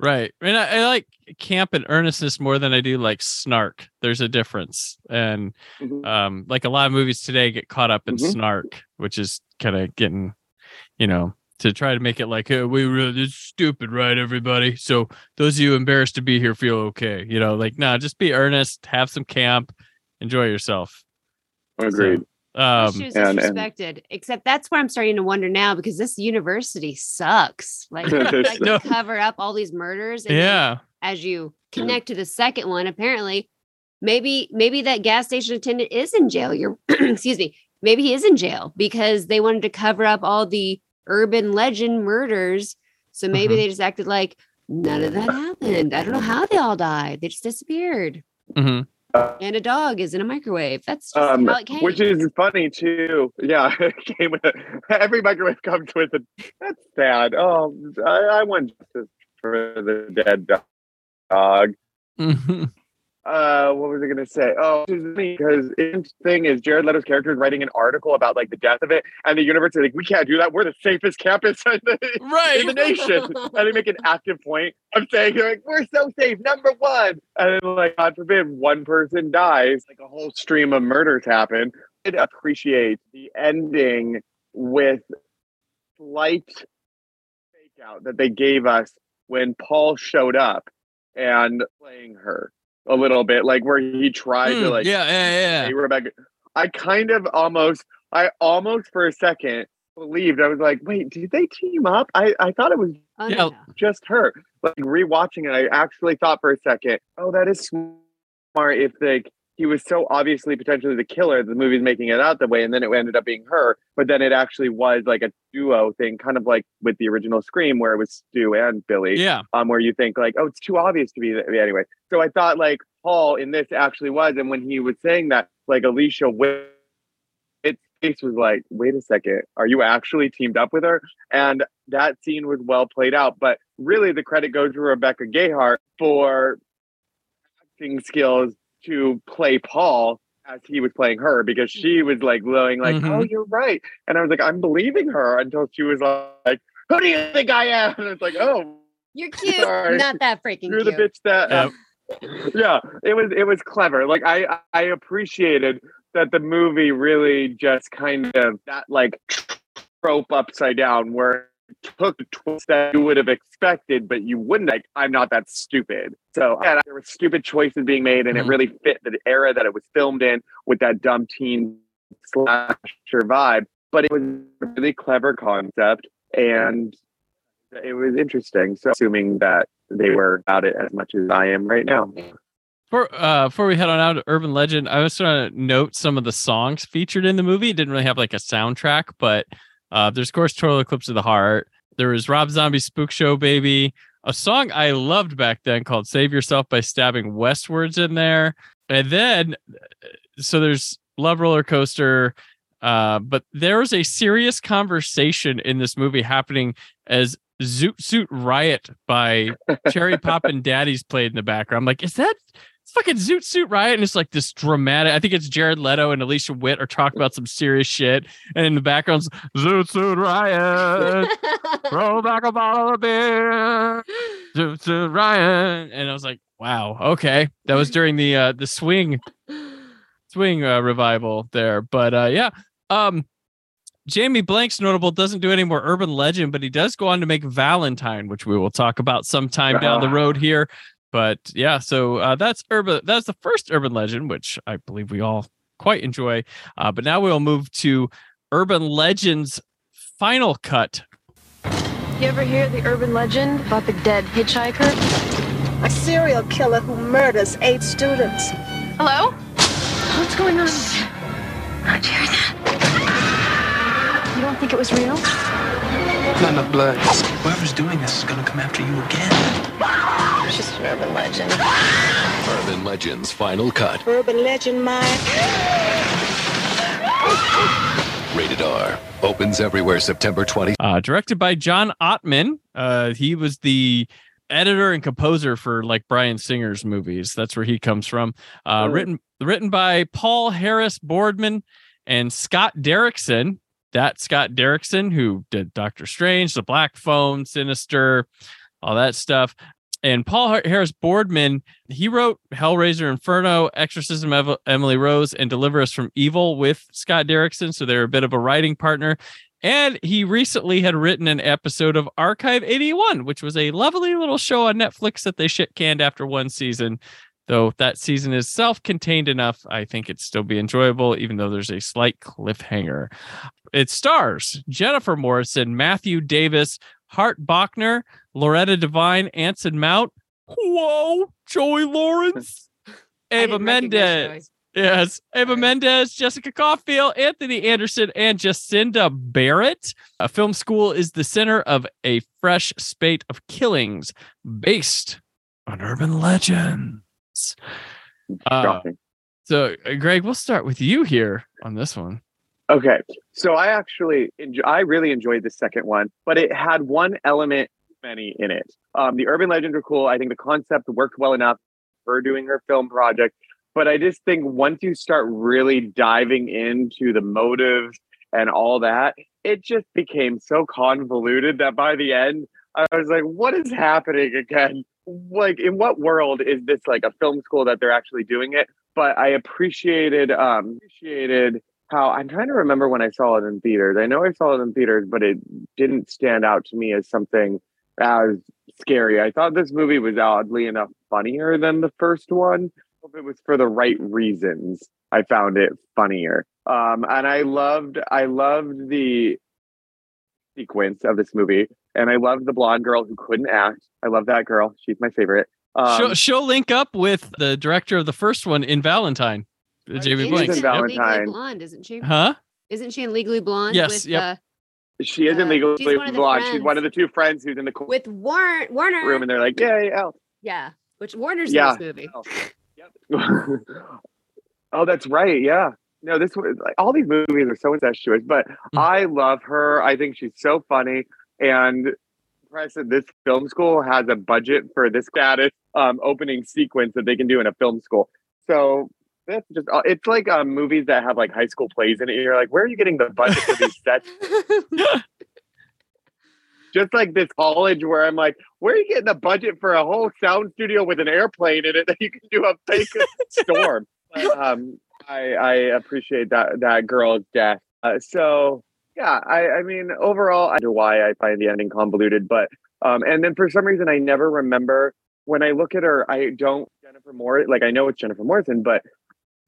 Right. And I, I like camp and earnestness more than I do like snark. There's a difference. And Mhm. um like a lot of movies today get caught up in Mhm. snark, which is kind of getting, you know, to try to make it like, hey, we really it's stupid, right, everybody? So those of you embarrassed to be here feel okay. You know, like no, just be earnest, have some camp, enjoy yourself. Agreed. Um she was and- and- Except that's where I'm starting to wonder now because this university sucks. Like, like No. to cover up all these murders. and yeah. as you connect to the second one, apparently, maybe maybe that gas station attendant is in jail. You're *clears throat* excuse me. Maybe he is in jail because they wanted to cover up all the urban legend murders. So maybe Mhm. they just acted like none of that happened. I don't know how they all died. They just disappeared. hmm And a dog is in a microwave. That's just Um, how it came. which is funny too. Yeah, *laughs* it came with a, every microwave comes with a. That's sad. Oh, I, I want justice for the dead dog. hmm Uh, what was I gonna say? Oh, because the thing is, Jared Leto's character is writing an article about like the death of it, and the university like we can't do that. We're the safest campus *laughs* in the, Right. in the nation, and they make an active point of saying like we're so safe, number one, and then like God forbid one person dies, like a whole stream of murders happen. I appreciate the ending with slight fake out that they gave us when Paul showed up and playing her a little bit, like where he tried to Mm, like yeah, yeah, yeah. hey Rebecca. I kind of almost, I almost for a second believed. I was like, wait, did they team up? I I thought it was oh, yeah. no, no. just her. Like rewatching it, I actually thought for a second, oh, that is smart. If like he was so obviously potentially the killer, the movie's making it out that way, and then it ended up being her. But then it actually was like a duo thing, kind of like with the original Scream, where it was Stu and Billy Yeah. um, where you think like, oh, it's too obvious to be that. Anyway, so I thought like Paul in this actually was, and when he was saying that, like Alicia Witt's face was like, wait a second, are you actually teamed up with her? And that scene was well played out. But really, the credit goes to Rebecca Gayheart for acting skills to play Paul as he was playing her because she was like glowing like Mhm. oh you're right and i was like i'm believing her until she was like who do you think i am and it's like oh You're cute. Sorry. Not that freaking you're cute. the bitch that Yep. yeah it was it was clever like i i appreciated that the movie really just kind of that like trope upside down where it took the twist that you would have expected but you wouldn't like i'm not that stupid so yeah, there were stupid choices being made and it Mhm. really fit the era that it was filmed in with that dumb teen slasher vibe but it was a really clever concept and it was interesting so assuming that they were about it as much as i am right now For, uh, before we head on out to Urban Legend, I was trying to note some of the songs featured in the movie. It didn't really have like a soundtrack, but uh, there's, of course, Total Eclipse of the Heart. There was Rob Zombie's Spook Show Baby, a song I loved back then called Save Yourself by Stabbing Westwards in there. and then so there's Love Roller Coaster, uh, but there was a serious conversation in this movie happening as Zoot Suit Riot by *laughs* Cherry Poppin' Daddies played in the background. I'm like, is that it's fucking Zoot Suit Riot? And it's like this dramatic. I think it's Jared Leto and Alicia Witt are talking about some serious shit, and in the background's Zoot Suit Riot. *laughs* Roll back a bottle of beer. Zoot Suit Riot, and I was like, wow, okay, that was during the uh the swing swing uh, revival there, but uh yeah, um. Jamie Blanks notable doesn't do any more urban legend, but he does go on to make Valentine, which we will talk about sometime down the Ah. road here. But yeah, so uh, that's urban. That's the first urban legend, which I believe we all quite enjoy. Uh, but now we'll move to urban legends final cut. You ever hear the urban legend about the dead hitchhiker? A serial killer who murders eight students. Hello? What's going on? How'd you hear that? You don't think it was real? Not enough blood. Whoever's doing this is gonna come after you again. It's just an urban legend. Urban Legends Final Cut. Urban legend, Mike. Rated R. Opens everywhere September 20. Uh, directed by John Ottman. Uh, he was the editor and composer for like Bryan Singer's movies. That's where he comes from. Uh, Oh. written written by Paul Harris Boardman and Scott Derrickson. That Scott Derrickson who did Doctor Strange, The Black Phone, Sinister, all that stuff. And Paul Harris Boardman, he wrote Hellraiser Inferno, Exorcism of Emily Rose, and Deliver Us from Evil with Scott Derrickson. So they're a bit of a writing partner. And he recently had written an episode of Archive 81, which was a lovely little show on Netflix that they shit canned after one season. Though that season is self contained enough, I think it'd still be enjoyable, even though there's a slight cliffhanger. It stars Jennifer Morrison, Matthew Davis, Hart Bochner, Loretta Devine, Anson Mount. Whoa, Joey Lawrence, *laughs* Eva Mendes. Yes, Eva Sorry. Mendes, Jessica Cauffiel, Anthony Anderson, and Jacinda Barrett. A film school is the center of a fresh spate of killings based on urban Uh, so, uh, Greg, we'll start with you here on this one. Okay, so I actually enjoy, I really enjoyed the second one, but it had one element many in it. Um, the urban legends are cool. I think the concept worked well enough for doing her film project, but I just think once you start really diving into the motives and all that, it just became so convoluted that by the end, I was like, "What is happening again? Like, in what world is this like a film school that they're actually doing it?" But I appreciated um, appreciated how I'm trying to remember when I saw it in theaters. I know I saw it in theaters, but it didn't stand out to me as something as scary. I thought this movie was oddly enough funnier than the first one. If it was for the right reasons, I found it funnier. Um, and I loved, I loved the sequence of this movie, and I love the blonde girl who couldn't act. I love that girl; she's my favorite. Um, she'll, she'll link up with the director of the first one in Valentine, Right, Jamie and Blank. in she's Yep. Legally Valentine. Blonde, isn't she? Huh? Isn't she in Legally Blonde? Yes, With, yep. uh, she isn't uh, legally she's one of the blonde. She's one of the two friends who's in the with Warren Warner. room, and they're like, "Yay, Elle." yeah, which Warner's Yeah. in this movie. *laughs* Yep. *laughs* oh, that's right. Yeah. No, this was like all these movies are so incestuous, but Mm. I love her. I think she's so funny. And impressed that this film school has a budget for this status um, opening sequence that they can do in a film school. So that's just uh, it's like um, movies that have like high school plays in it. You're like, where are you getting the budget for these sets? *laughs* just like this college where I'm like, where are you getting the budget for a whole sound studio with an airplane in it that you can do a fake *laughs* storm? But, um, I, I appreciate that that girl death. Uh, so yeah, I, I mean, overall, I know why I find the ending convoluted, but um, and then for some reason, I never remember when I look at her. I don't Jennifer Morris. Like I know it's Jennifer Morrison, but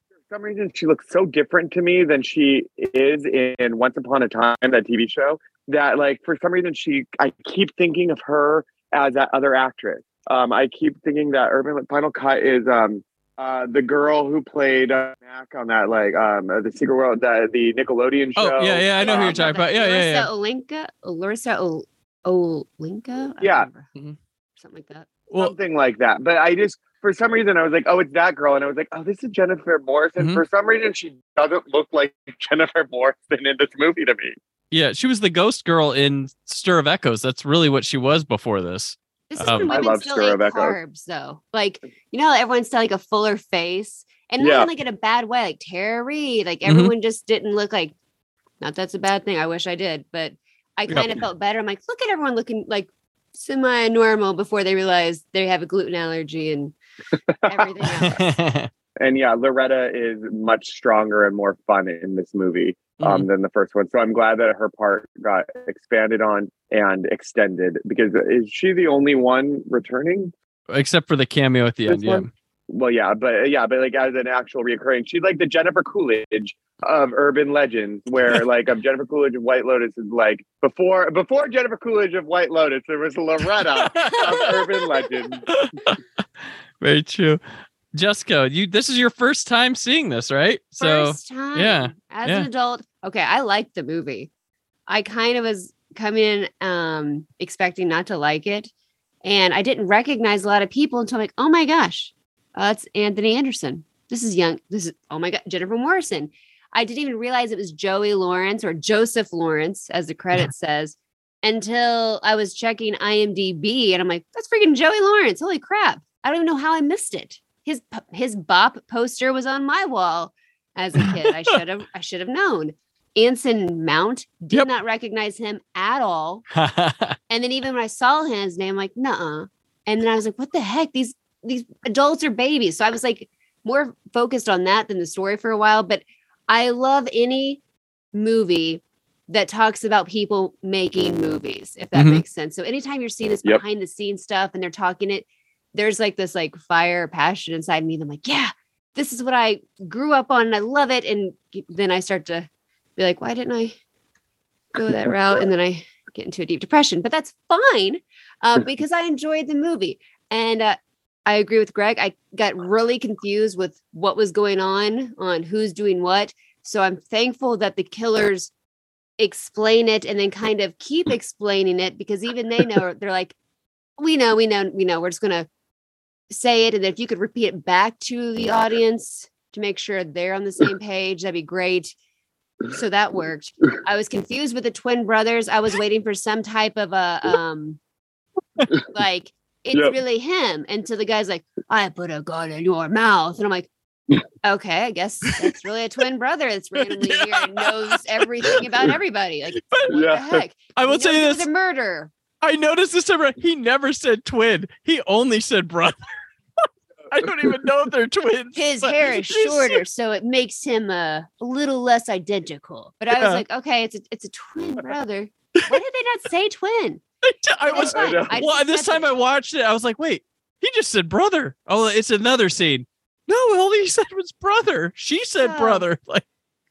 for some reason, she looks so different to me than she is in Once Upon a Time, that TV show. That like for some reason, she I keep thinking of her as that other actress. Um, I keep thinking that Urban Final Cut is um uh, the girl who played uh, Mac on that like um uh, the Secret World the the Nickelodeon show. Oh, yeah, yeah, I know who you're Um, talking about. Yeah, yeah, yeah. Larissa Oleynik, Larissa O- Oleynik. Yeah. remember. Mhm. something like that. Well, something like that. But I just for some reason I was like, oh, it's that girl, and I was like, oh, this is Jennifer Morrison. Mhm. For some reason, she doesn't look like *laughs* Jennifer Morrison in this movie to me. Yeah, she was the ghost girl in Stir of Echoes. That's really what she was before this. This is Um, when I women love still Stir ate carbs, though. Like you know, how everyone's still like a fuller face, and not Yeah. in, like in a bad way. Like Tara Reid, like Mhm. everyone just didn't look like. Not that's a bad thing. I wish I did, but I Yep. kind of felt better. I'm like, look at everyone looking like semi-normal before they realize they have a gluten allergy and everything else. *laughs* And yeah, Loretta is much stronger and more fun in this movie um, Mm-hmm. than the first one. So I'm glad that her part got expanded on and extended because is she the only one returning? Except for the cameo at the This end. Yeah. Well, yeah, but yeah, but like as an actual reoccurring, she's like the Jennifer Coolidge of urban legends, where *laughs* like of Jennifer Coolidge of White Lotus is like before before Jennifer Coolidge of White Lotus, there was Loretta of *laughs* urban legends. Very true. Jessica, you this is your first time seeing this, right? So First time, yeah, as yeah. an adult, okay, I liked the movie. I kind of was coming in um expecting not to like it, and I didn't recognize a lot of people until I'm like, oh my gosh, uh, it's Anthony Anderson. This is young. This is oh my god, Jennifer Morrison. I didn't even realize it was Joey Lawrence or Joseph Lawrence, as the credit *laughs* says, until I was checking IMDb, and I'm like, that's freaking Joey Lawrence. Holy crap! I don't even know how I missed it. His his bop poster was on my wall as a kid. I should have I should have known. Anson Mount did Yep. not recognize him at all. *laughs* And then even when I saw his name, I'm like, nah. And then I was like, what the heck? These these adults are babies. So I was like more focused on that than the story for a while. But I love any movie that talks about people making movies, if that Mhm. makes sense. So anytime you're seeing this Yep. behind the scenes stuff and they're talking it, there's like this like fire passion inside me. And I'm like, yeah, this is what I grew up on and I love it. And then I start to be like, why didn't I go that *laughs* route? And then I get into a deep depression, but that's fine uh, because I enjoyed the movie. And uh, I agree with Greg. I got really confused with what was going on, on who's doing what. So I'm thankful that the killers explain it and then kind of keep *laughs* explaining it because even they know they're like, we know, we know, we know. We're just gonna say it, and if you could repeat it back to the audience to make sure they're on the *laughs* same page, that'd be great. So that worked. I was confused with the twin brothers. I was waiting for some type of a um like *laughs* it's Yep. really him. Until the guy's like, I put a gun in your mouth. And I'm like, okay, I guess that's really a twin brother that's randomly here and knows everything about *laughs* everybody. Like, what the heck? I will He say knows this. a murder. I noticed this time. He never said twin. He only said brother. *laughs* I don't even know if they're twins. His hair is shorter, so it makes him uh, a little less identical. But I was like, okay, it's a it's a twin brother. Why did they not say twin? *laughs* I was know. I well. This time that- I watched it. I was like, wait, he just said brother. Oh, it's another scene. No, all he said was brother. She said Oh. brother. *laughs* Like,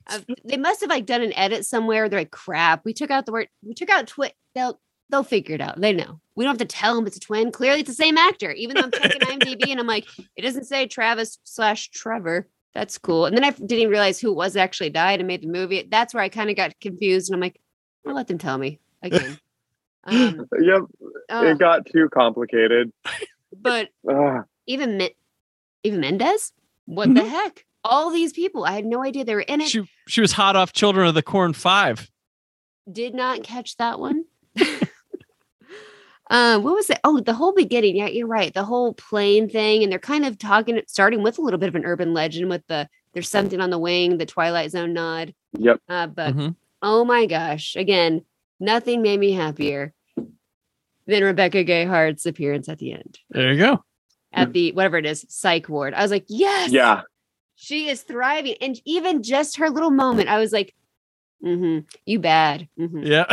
Uh, they must have like done an edit somewhere. They're like, crap, we took out the word, we took out twin. They'll they'll figure it out. They know. We don't have to tell them it's a twin. Clearly, it's the same actor. Even though I'm checking *laughs* IMDb and I'm like, it doesn't say Travis slash Trevor. That's cool. And then I didn't realize who it was actually died and made the movie. That's where I kind of got confused. And I'm like, I'll let them tell me again. *laughs* Um, Yep, oh, it got too complicated. but *laughs* Ugh. even Men- even Mendes, what the heck? All these people, I had no idea they were in it. she she was hot off Children of the Corn Five. did not catch that one. Um, what was it? Oh, the whole beginning. Yeah, you're right. The whole plane thing, and they're kind of talking, starting with a little bit of an urban legend with the there's something on the wing, the Twilight Zone nod. Yep. Uh, but Mhm. oh my gosh, again, nothing made me happier than Rebecca Gayheart's appearance at the end There you go. at the whatever it is psych ward. I was like, yes, Yeah. she is thriving, and even just her little moment, I was like, mm-hmm, you bad. Mhm. Yeah.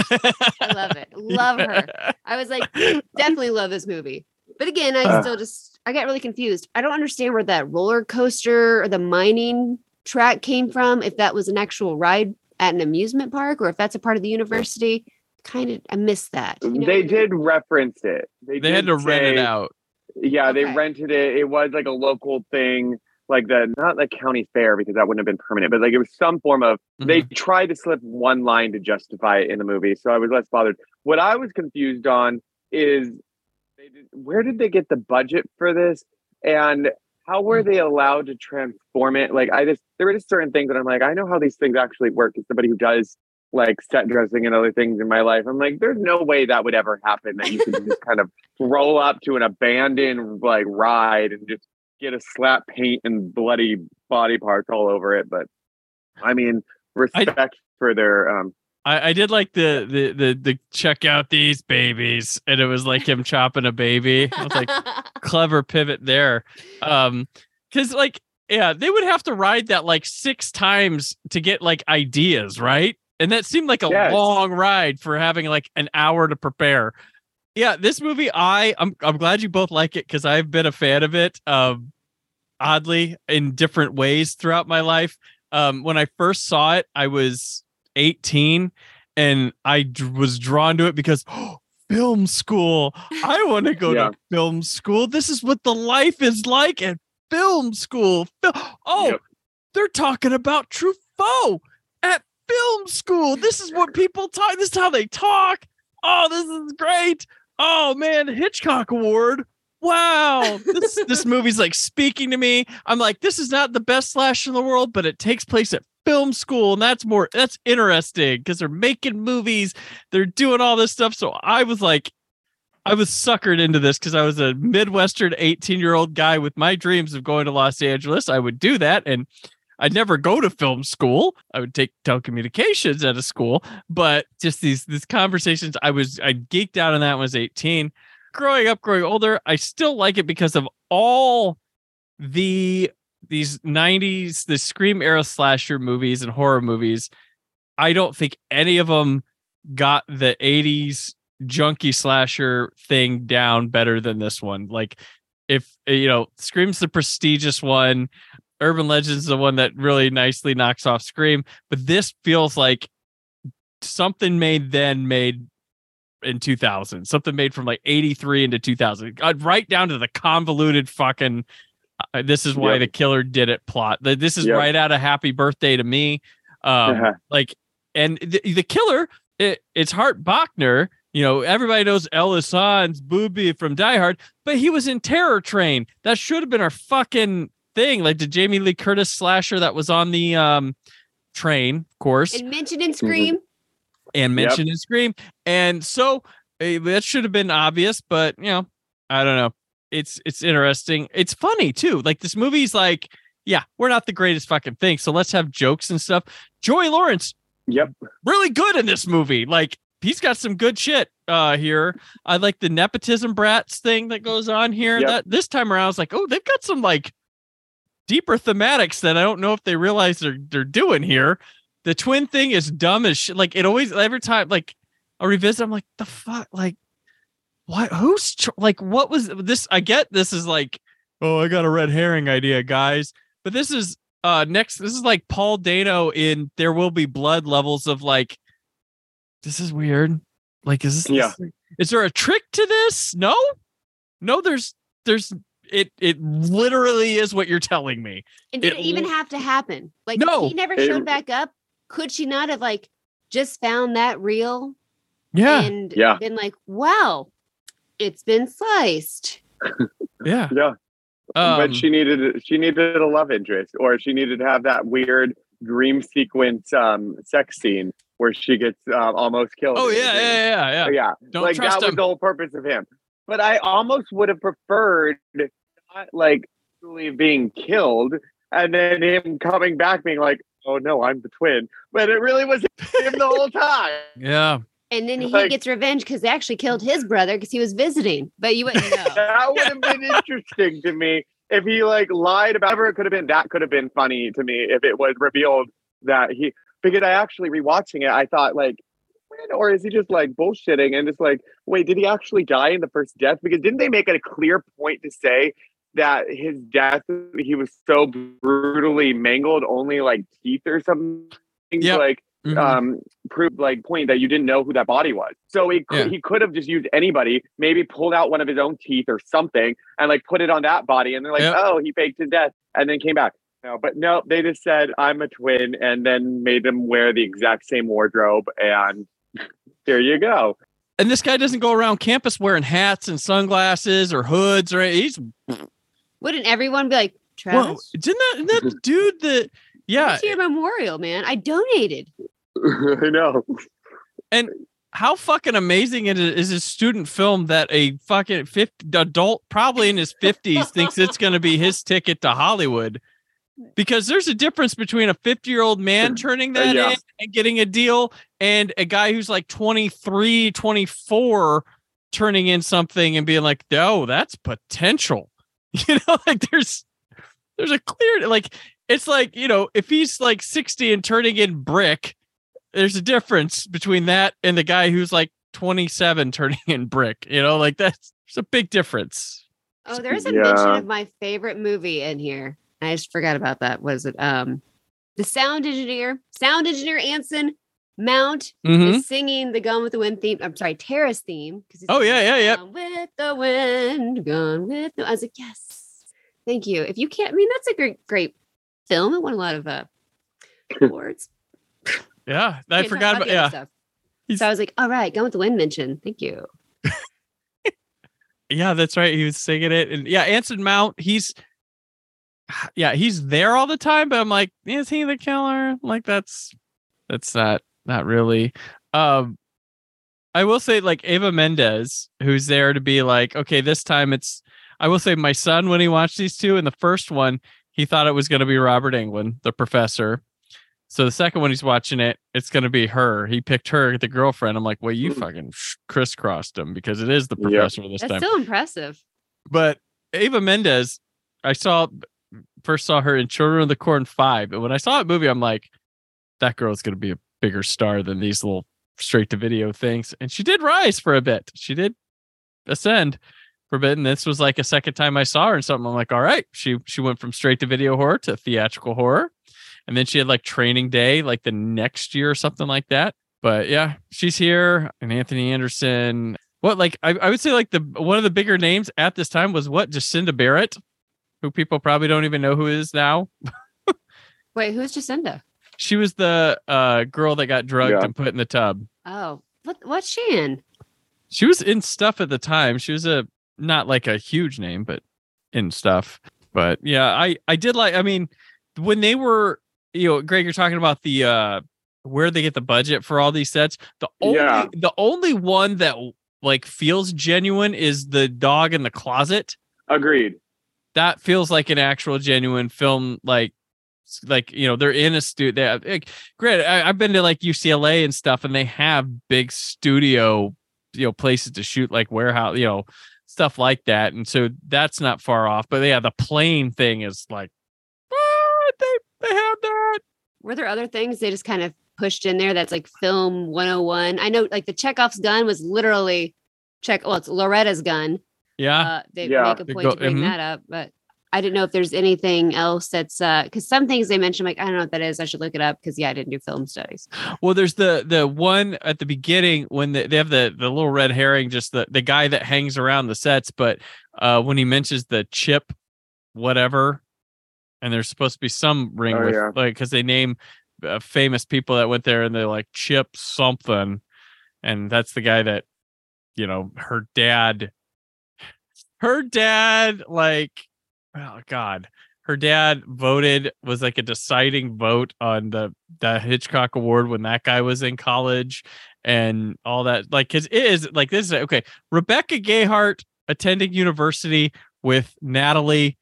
I love it. Love her. I was like, *laughs* definitely love this movie. But again, I Uh. still just I got really confused. I don't understand where that roller coaster or the mining track came from. If that was an actual ride at an amusement park or if that's a part of the university. Kind of I missed that. you know? they did reference it. They had did to rent it out. Yeah, they rented it. It was like a local thing, like the not the county fair because that wouldn't have been permanent, but like it was some form of. They Mm-hmm. tried to slip one line to justify it in the movie, so I was less bothered. What I was confused on is, they did, where did they get the budget for this? and how were they allowed to transform it? Like I just there were just certain things that I'm like, I know how these things actually work. As somebody who does like set dressing and other things in my life, I'm like, there's no way that would ever happen that you could just kind of *laughs* roll up to an abandoned like ride and just get a slap paint and bloody body parts all over it. But I mean, respect for their um I, I did like the, the the the check out these babies, and it was like him *laughs* chopping a baby. I was like, *laughs* clever pivot there. Um, because like, yeah, they would have to ride that like six times to get like ideas, right? And that seemed like a Yes. long ride for having like an hour to prepare. Yeah, this movie, I I'm I'm glad you both like it because I've been a fan of it. Um, oddly in different ways throughout my life. Um, when I first saw it, I was 18 and I d- was drawn to it because *gasps* film school. I want to go Yeah. to film school. This is what the life is like at film school. Oh, Yep. they're talking about Truffaut at film school. This is what *laughs* people talk. This is how they talk. Oh, this is great. Oh man, Hitchcock Award. Wow, this this *laughs* movie's like speaking to me. I'm like, this is not the best slash in the world, but it takes place at film school, and that's more that's interesting because they're making movies, they're doing all this stuff. So I was like, I was suckered into this because I was a Midwestern 18 year old guy with my dreams of going to Los Angeles. I would do that, and I'd never go to film school. I would take telecommunications at a school, but just these these conversations, I was I geeked out on that when I was 18 growing up, growing older, I still like it because of all the these 90s, the Scream era slasher movies and horror movies. I don't think any of them got the 80s junkie slasher thing down better than this one. Like, if you know, Scream's the prestigious one, Urban Legends is the one that really nicely knocks off Scream, but this feels like something made then made in 2000 something made from like 83 into 2000 uh, right down to the convoluted fucking uh, this is why Yep. the killer did it plot this is Yep. right out of happy birthday to me um Uh-huh. like and the, the killer it, it's hart bochner you know everybody knows ellis Hans booby from die hard but he was in terror train that should have been our fucking thing like the jamie lee curtis slasher that was on the um train of course and mentioned in Scream. and Yep. mentioned in Scream. And so eh, that should have been obvious, but you know, I don't know. It's it's interesting. It's funny too. Like this movie's like, yeah, we're not the greatest fucking thing, so let's have jokes and stuff. Joey Lawrence, Yep. really good in this movie. Like he's got some good shit uh here. I like the nepotism brats thing that goes on here. Yep. That this time around I was like, oh, they've got some like deeper thematics that I don't know if they realize they're they're doing here. The twin thing is dumb as shit. Like it always every time like I revisit, I'm like, the fuck, like what who's like what was this? I get this is like, oh, I got a red herring idea, guys. But this is uh next this is like Paul Dano in There Will Be Blood levels of like this is weird. Like is this Yeah. is there a trick to this? No? No, there's there's it it literally is what you're telling me. And did It it, even have to happen? Like No. he never It- showed back up. Could she not have like just found that real Yeah. and Yeah. been like, wow, it's been sliced. *laughs* yeah. Yeah. Um, but she needed she needed a love interest, or she needed to have that weird dream sequence um sex scene where she gets uh, almost killed. Oh yeah, yeah, yeah, yeah. yeah. Don't like trust that was the whole purpose of him. But I almost would have preferred not like truly being killed and then him coming back being like, "Oh no, I'm the twin," but it really was him the whole time. *laughs* Yeah. And then he Like- gets revenge because they actually killed his brother because he was visiting. But you wouldn't know. *laughs* That would have been interesting to me if he like lied about whatever it could have been. That could have been funny to me if it was revealed that he. Because I actually rewatching it, I thought like, "Man, or is he just like bullshitting and just like, wait, did he actually die in the first death? Because didn't they make it a clear point to say that his death he was so brutally mangled, only like teeth or something? Yep. Like Mhm. um proved like point that you didn't know who that body was. So he could, Yeah. he could have just used anybody, maybe pulled out one of his own teeth or something and like put it on that body and they're like, Yep. "Oh, he faked his death." And then came back. No, but no, they just said I'm a twin and then made them wear the exact same wardrobe and there you go. and this guy doesn't go around campus wearing hats and sunglasses or hoods or he's Wouldn't everyone be like, Well, Travis? didn't that, isn't that *laughs* dude that yeah It's your memorial, man. I donated. I know. and how fucking amazing it is, is a student film that a fucking 50 adult probably in his 50s thinks it's going to be his ticket to hollywood because there's a difference between a 50 year old man turning uh, that yeah. in and getting a deal and a guy who's like 23 24 turning in something and being like oh that's potential *laughs* you know like there's there's a clear like it's like you know if he's like 60 and turning in brick there's a difference between that and the guy who's like 27 turning in brick you know like that's there's a big difference Oh, there's a mention of my favorite movie in here. I just forgot about that. Was it um the sound engineer, sound engineer Anson Mount Mhm. is singing the Gone with the Wind theme. I'm sorry, Tara's theme. Oh, yeah, yeah, yeah. Gone with the wind, gone with the. I was like, yes, thank you. If you can't, I mean, that's a great, great film. It won a lot of uh, *laughs* awards. yeah i Can't forgot about the other yeah stuff. He's- So I was like, all right, Gone with the Wind mention. Thank you. *laughs* yeah that's right he was singing it and yeah anson mount he's yeah he's there all the time but i'm like is he the killer like that's that's not not really um i will say like eva mendes who's there to be like okay this time it's i will say my son when he watched these two in the first one he thought it was going to be robert englund the professor so the second one he's watching it it's going to be her he picked her the girlfriend i'm like well you Hmm. fucking crisscrossed him because it is the Yeah. professor this That's time still impressive. but Eva Mendes, I saw first saw her in Children of the Corn Five, and when I saw that movie, I'm like, that girl's gonna be a bigger star than these little straight to video things. And she did rise for a bit. She did ascend for a bit, and this was like a second time I saw her and something. I'm like, all right, she she went from straight to video horror to theatrical horror, and then she had like Training Day like the next year or something like that. But yeah, she's here, and Anthony Anderson. What like I, I would say like the one of the bigger names at this time was what Jacinda Barrett, who people probably don't even know who is now. Wait, who's Jacinda? She was the uh girl that got drugged Yeah. and put in the tub. Oh, what what's she in? She was in stuff at the time. She was a not like a huge name, but in stuff. But yeah, I I did like. I mean, when they were, you know, Greg, you're talking about the uh where they get the budget for all these sets. The only Yeah. the only one that like feels genuine is the dog in the closet. Agreed. That feels like an actual genuine film like like you know they're in a studio have, like, granted I, i've been to like ucla and stuff and they have big studio you know places to shoot like warehouse you know stuff like that and so that's not far off but yeah the plane thing is like what they they have that Were there other things they just kind of pushed in there that's like film 101? I know like the Chekhov's gun was literally check well, it's Loretta's gun. Yeah Uh they Yeah. make a point go- to bring mhm. that up, but I didn't know if there's anything else that's uh because some things they mentioned, like, I don't know what that is. I should look it up because yeah, I didn't do film studies. Well, there's the the one at the beginning when they, they have the the little red herring, just the the guy that hangs around the sets. But uh, when he mentions the chip, whatever, and there's supposed to be some ring Oh, with yeah. like because they name uh, famous people that went there, and they're like chip something, and that's the guy that you know her dad, her dad like oh god her dad voted was like a deciding vote on the the Hitchcock Award when that guy was in college and all that. Like, cause it is like this is okay. Rebecca Gayheart attending university with Natalie.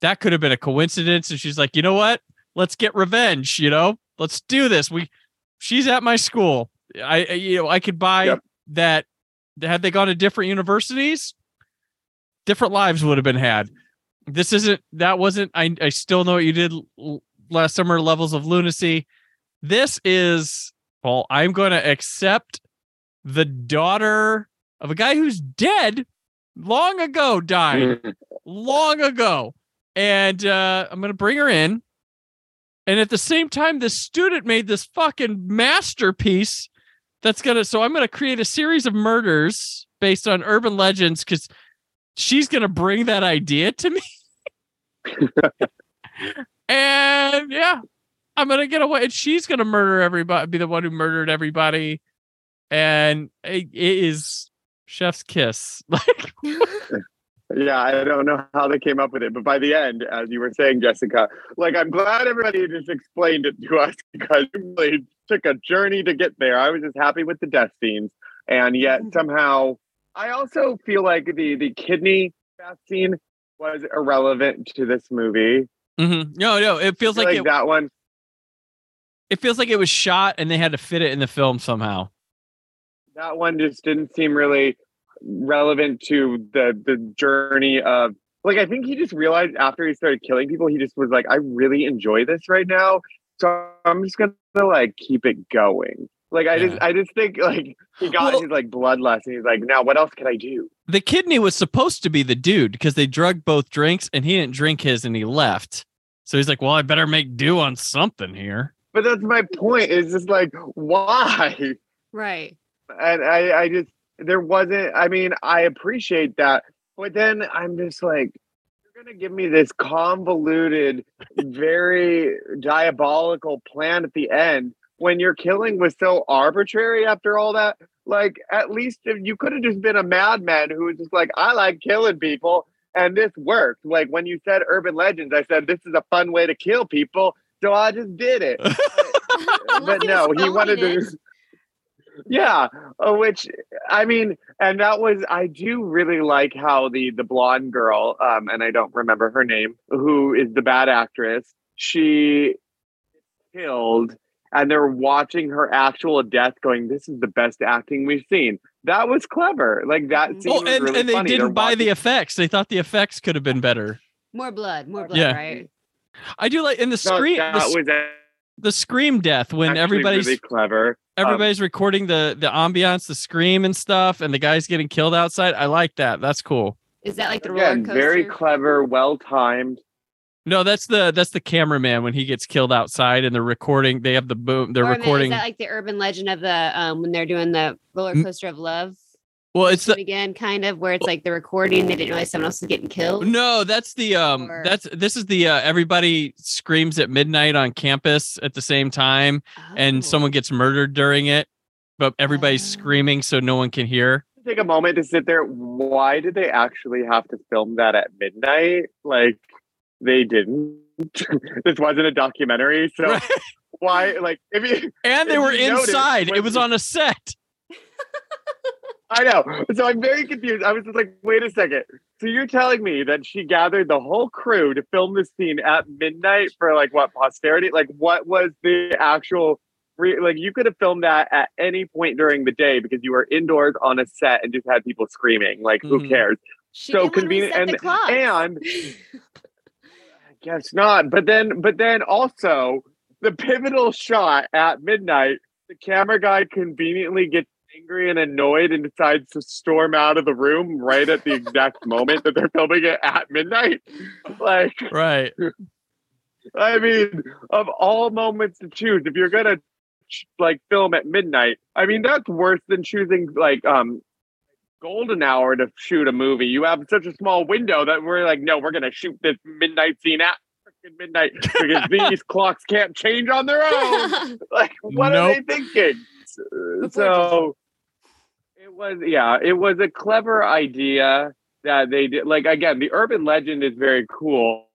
That could have been a coincidence. And she's like, you know what? Let's get revenge. You know, let's do this. We, she's at my school. I, I- you know, I could buy Yep. that. Had they gone to different universities, different lives would have been had. This isn't that wasn't I I still know what you did last summer levels of lunacy. This is well, I'm going to accept the daughter of a guy who's dead long ago died *laughs* long ago. And uh I'm going to bring her in. And at the same time the student made this fucking masterpiece that's going to so I'm going to create a series of murders based on urban legends cuz she's going to bring that idea to me and yeah, I'm gonna get away. And she's gonna murder everybody, be the one who murdered everybody. And it, it is chef's kiss. *laughs* Like Yeah, I don't know how they came up with it, but by the end, as you were saying, Jessica, like I'm glad everybody just explained it to us *laughs* because it really took a journey to get there. I was just happy with the death scenes, and yet mm-hmm. somehow I also feel like the the kidney scene was irrelevant to this movie. Mhm. No, no, it feels like, like it, that one. it feels like it was shot and they had to fit it in the film somehow. that one just didn't seem really relevant to the the journey of like I think he just realized after he started killing people, he just was like, I really enjoy this right now. So I'm just gonna like keep it going. Like I just I just think like he got Well- his like bloodlust and he's like, now what else can I do? The kidney was supposed to be the dude because they drugged both drinks and he didn't drink his and he left. So he's like, well, I better make do on something here. But that's my point. It's just like, why? Right. and I, I just there wasn't i mean i appreciate that but then i'm just like you're gonna give me this convoluted very diabolical plan at the end when your killing was so arbitrary after all that like at least if you could have just been a madman who was just like i like killing people and this worked. Like when you said urban legends i said this is a fun way to kill people so i just did it. *laughs* But no he wanted to *laughs* yeah uh, which i mean and that was i do really like how the the blonde girl um and i don't remember her name who is the bad actress she killed and they're watching her actual death going this is the best acting we've seen that was clever like that scene Oh, was and, really and they funny. They're didn't buy the effects. They thought the effects could have been better. More blood, more blood, Yeah. right? I do like in the No, scream that the, s- was the scream death when actually everybody's really clever Um, everybody's recording the the ambiance, the scream and stuff, and the guy's getting killed outside. I like that. That's cool. Is that like the roller again coaster? very clever well timed No, that's the that's the cameraman when he gets killed outside and they're recording. They have the boom. They're Or recording. Is that like the urban legend of the um when they're doing the roller coaster of love? well, it's the again, kind of where it's like the recording. They didn't realize someone else was getting killed. No, that's the um Or- that's this is the uh, everybody screams at midnight on campus at the same time Oh. and someone gets murdered during it, but everybody's screaming so no one can hear. take a moment to sit there. Why did they actually have to film that at midnight? Like they didn't. *laughs* this wasn't a documentary, so *laughs* why? Like if you And they were inside. when- It was on a set. *laughs* I know. So I'm very confused. I was just like, wait a second. So you're telling me that she gathered the whole crew to film this scene at midnight for like what posterity? Like what was the actual re- like you could have filmed that at any point during the day because you were indoors on a set and just had people screaming. Like who Mhm. cares? She so convenient and and I guess not. But then but then also the pivotal shot at midnight, the camera guy conveniently gets angry and annoyed and decides to storm out of the room right at the exact *laughs* moment that they're filming it at midnight. Like Right. I mean, of all moments to choose, if you're gonna like film at midnight, I mean that's worse than choosing like um golden hour to shoot a movie. You have such a small window that we're like, no, we're gonna shoot this midnight scene at midnight because *laughs* these clocks can't change on their own. *laughs* Like, what are they thinking? So it was, yeah, it was a clever idea that they did. Like again, the urban legend is very cool,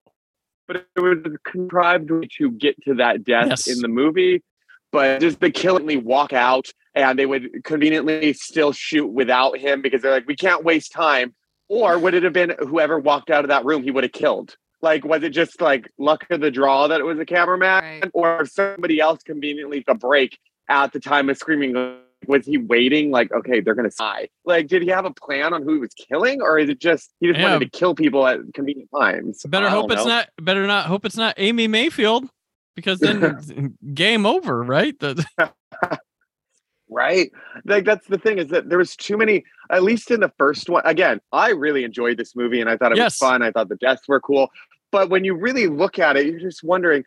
but it was a contrived way to get to that death Yes. in the movie. But just the killingly walk out, and they would conveniently still shoot without him because they're like, we can't waste time. Or would it have been whoever walked out of that room he would have killed? Like, was it just like luck of the draw that it was a cameraman, or somebody else conveniently took a break at the time of screaming? Was he waiting? Like, okay, they're gonna die. Like, did he have a plan on who he was killing, or is it just he just Yeah. wanted to kill people at convenient times? Better I hope don't it's know. not better not hope it's not Amy Mayfield because then *laughs* game over, right? The- *laughs* right? Like that's the thing is that there was too many at least in the first one again i really enjoyed this movie and i thought it Yes. was fun i thought the deaths were cool but when you really look at it you're just wondering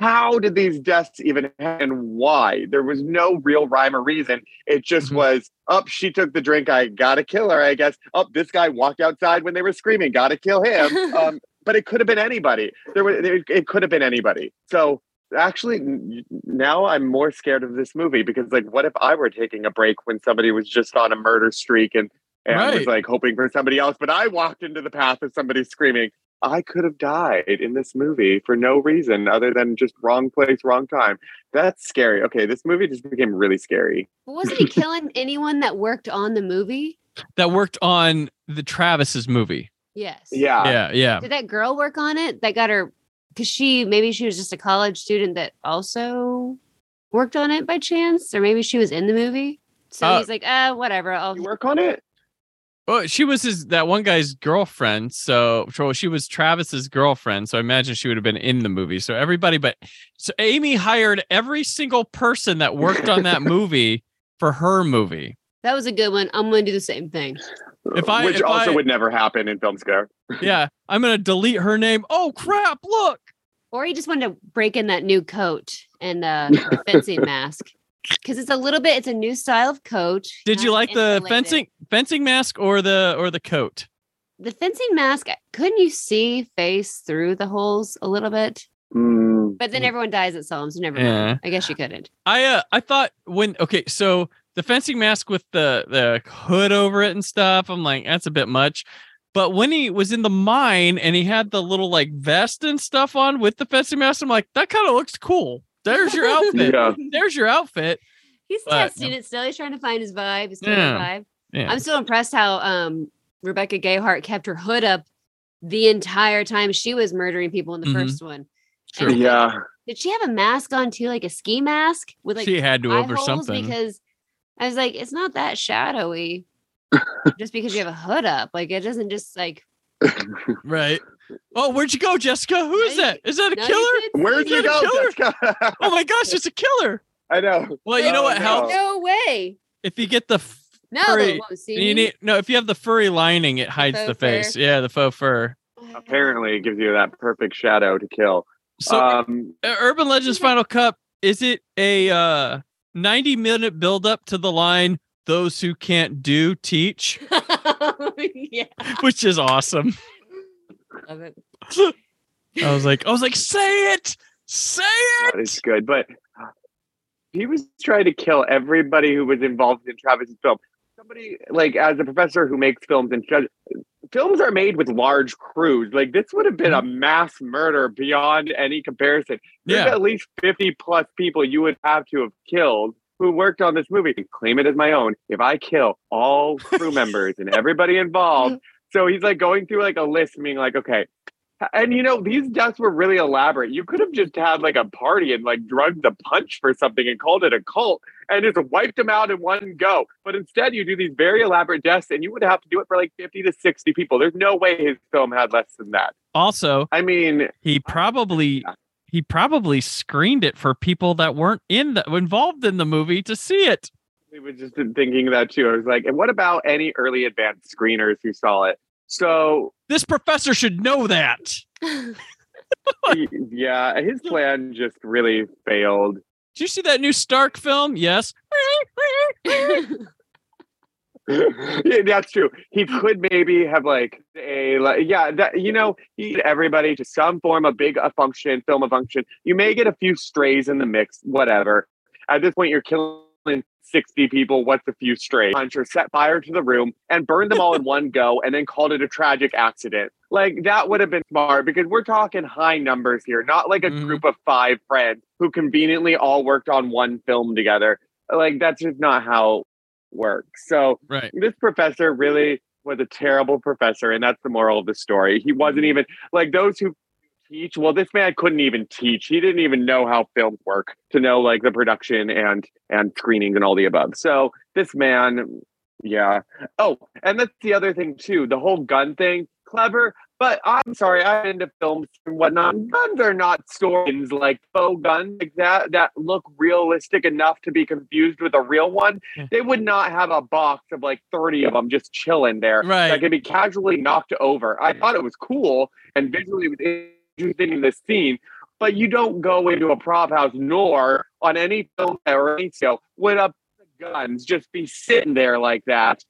how did these deaths even happen and why? There was no real rhyme or reason it just Mhm. was up she took the drink i gotta kill her i guess. Up this guy walked outside when they were screaming gotta kill him. *laughs* Um, but it could have been anybody. There was it, it could have been anybody. So actually now i'm more scared of this movie because like what if i were taking a break when somebody was just on a murder streak and and was like hoping for somebody else. But I walked into the path of somebody screaming, I could have died in this movie for no reason other than just wrong place, wrong time. That's scary. Okay, this movie just became really scary. But wasn't he killing anyone that worked on the movie? That worked on the Travis's movie. Yes. Yeah. Yeah, yeah. Did that girl work on it? That got her because she maybe she was just a college student that also worked on it by chance, or maybe she was in the movie. So Uh, he's like, ah, whatever. I'll You work on it? Well, she was his that one guy's girlfriend. So, so she was Travis's girlfriend. So I imagine she would have been in the movie. So everybody, but so Amy hired every single person that worked on that *laughs* movie for her movie. That was a good one. I'm gonna do the same thing. If I- Which if also I- would never happen in film scare. *laughs* Yeah, I'm gonna delete her name. Oh crap! Look. Or he just wanted to break in that new coat and uh, the *laughs* fencing mask because it's a little bit. It's a new style of coat. Did you not like the fencing fencing mask or the or the coat? The fencing mask. Couldn't you see face through the holes a little bit? Mm, But then everyone dies at Psalms. So never Yeah. I guess you couldn't. I uh I thought when okay, so the fencing mask with the the hood over it and stuff, I'm like, that's a bit much. But when he was in the mine and he had the little like vest and stuff on with the fencing mask, I'm like, that kind of looks cool. There's your *laughs* outfit. Yeah. There's your outfit. He's But- testing it still. He's trying to find his vibe. His Yeah. vibe. Yeah. I'm so impressed how um Rebecca Gayheart kept her hood up the entire time she was murdering people in the Mhm. first one. Sure. Yeah. Did she have a mask on too, like a ski mask with like she had to over something. Because I was like, it's not that shadowy. just because you have a hood up, like it doesn't just like. *laughs* right. Oh, where'd you go, Jessica? Who is that? Is that a No, killer? couldn't Where'd you that go, killer? Jessica? *laughs* Oh my gosh, it's a killer. I know. Well, you know Oh, what no. helps? No way. If you get the No, Furry. see you need no, if you have the furry lining, it hides the, faux face. fur. Yeah, the faux fur. Apparently, it gives you that perfect shadow to kill. So um, Urban Legends Final Cup is it a uh 90 minute build up to the line those who can't do teach, *laughs* yeah, which is awesome. love it. *laughs* I was like I was like say it. Say it. it's good, but he was trying to kill everybody who was involved in Travis's film. Somebody like as a professor who makes films and judge, films are made with large crews. Like this would have been a mm-hmm. mass murder beyond any comparison. There's Yeah. at least 50 plus people you would have to have killed who worked on this movie. Claim it as my own. If I kill all crew members and everybody involved. *laughs* So he's like going through like a list, being like, okay. And you know, these deaths were really elaborate. You could have just had like a party and like drugged the punch for something and called it a cult and just wiped them out in one go. But instead, you do these very elaborate deaths and you would have to do it for like 50 to 60 people. There's no way his film had less than that. Also, I mean, he uh, probably he probably screened it for people that weren't in the involved in the movie to see it. I was just thinking that too. I was like, and what about any early advanced screeners who saw it? So This professor should know that. *laughs* *laughs* *laughs* yeah, his plan just really failed. Did you see that new Stark film? Yes. *laughs* yeah, that's true. He could maybe have like a like, yeah, that you know, he everybody to some form a big a function, film a function. You may get a few strays in the mix, whatever. At this point, you're killing 60 people. What's a few strays? Hunter set fire to the room and burned them all in *laughs* one go, and then called it a tragic accident. Like that would have been smart because we're talking high numbers here, not like a Mhm. group of five friends who conveniently all worked on one film together. Like that's just not how it works. So Right. this professor really was a terrible professor, and that's the moral of the story. He wasn't even like those who teach. Well, this man couldn't even teach. He didn't even know how films work to know like the production and and screenings and all the above. So this man, yeah. Oh, and that's the other thing too. The whole gun thing, clever. But I'm sorry, I'm into films and whatnot. Guns are not stories like faux guns like that that look realistic enough to be confused with a real one. They would not have a box of like 30 of them just chilling there Right. that could be casually knocked over. I thought it was cool and visually it was interesting in this scene, but you don't go into a prop house nor on any film or any show with a guns just be sitting there like that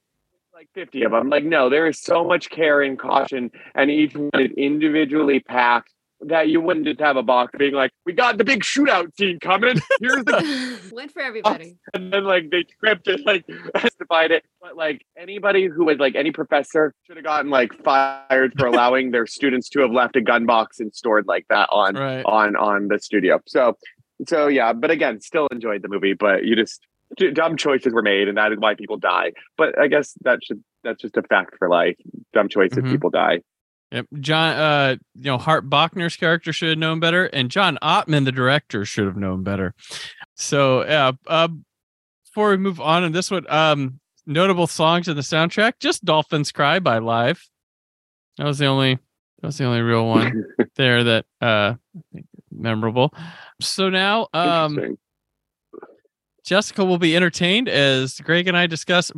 like 50 of them. Like, no, there is so much care and caution, and each one is individually packed that you wouldn't just have a box being like, "We got the big shootout scene coming. Here's the," *laughs* Went for everybody. and then like they scripted like *laughs* justified it. But like anybody who was like any professor should have gotten like fired for allowing their students to have left a gun box and stored like that on Right. on on the studio. So so yeah, but again, still enjoyed the movie, but you just d- dumb choices were made, and that is why people die. But I guess that should that's just a fact for life. Dumb choices, Mhm. people die. Yep. John, uh, you know, Hart Bochner's character should have known better, and John Ottman, the director, should have known better. So, yeah. Uh, before we move on in this one, um, notable songs in the soundtrack, just "Dolphins Cry" by Live. That was the only. That was the only real one *laughs* there that uh I think memorable. So now, um. Jessica will be entertained as Greg and I discuss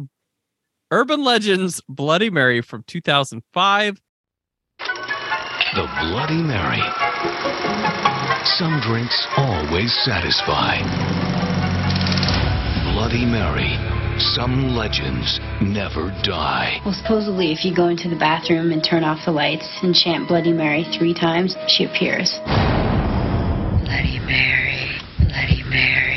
Urban Legends Bloody Mary from 2005. The Bloody Mary. Some drinks always satisfy. Bloody Mary. Some legends never die. Well, supposedly, if you go into the bathroom and turn off the lights and chant Bloody Mary three times, she appears. Bloody Mary, Bloody Mary,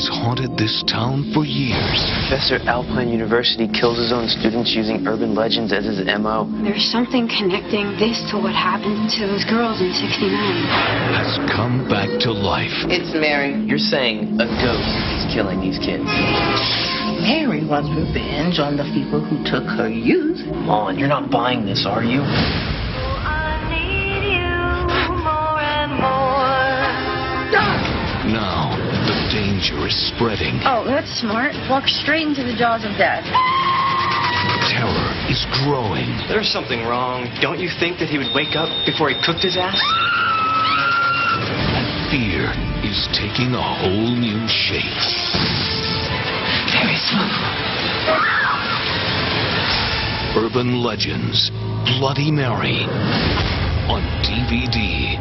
has haunted this town for years. Professor Alpine University kills his own students using urban legends as his MO. There's something connecting this to what happened to those girls in 69. Has come back to life. It's Mary. You're saying a ghost is killing these kids. Mary wants revenge on the people who took her youth. Come on, you're not buying this, are you? Danger is spreading. Oh, that's smart. Walk straight into the jaws of death. Terror is growing. There's something wrong. Don't you think that he would wake up before he cooked his ass? Fear is taking a whole new shape. Very smooth. Urban Legends Bloody Mary on DVD.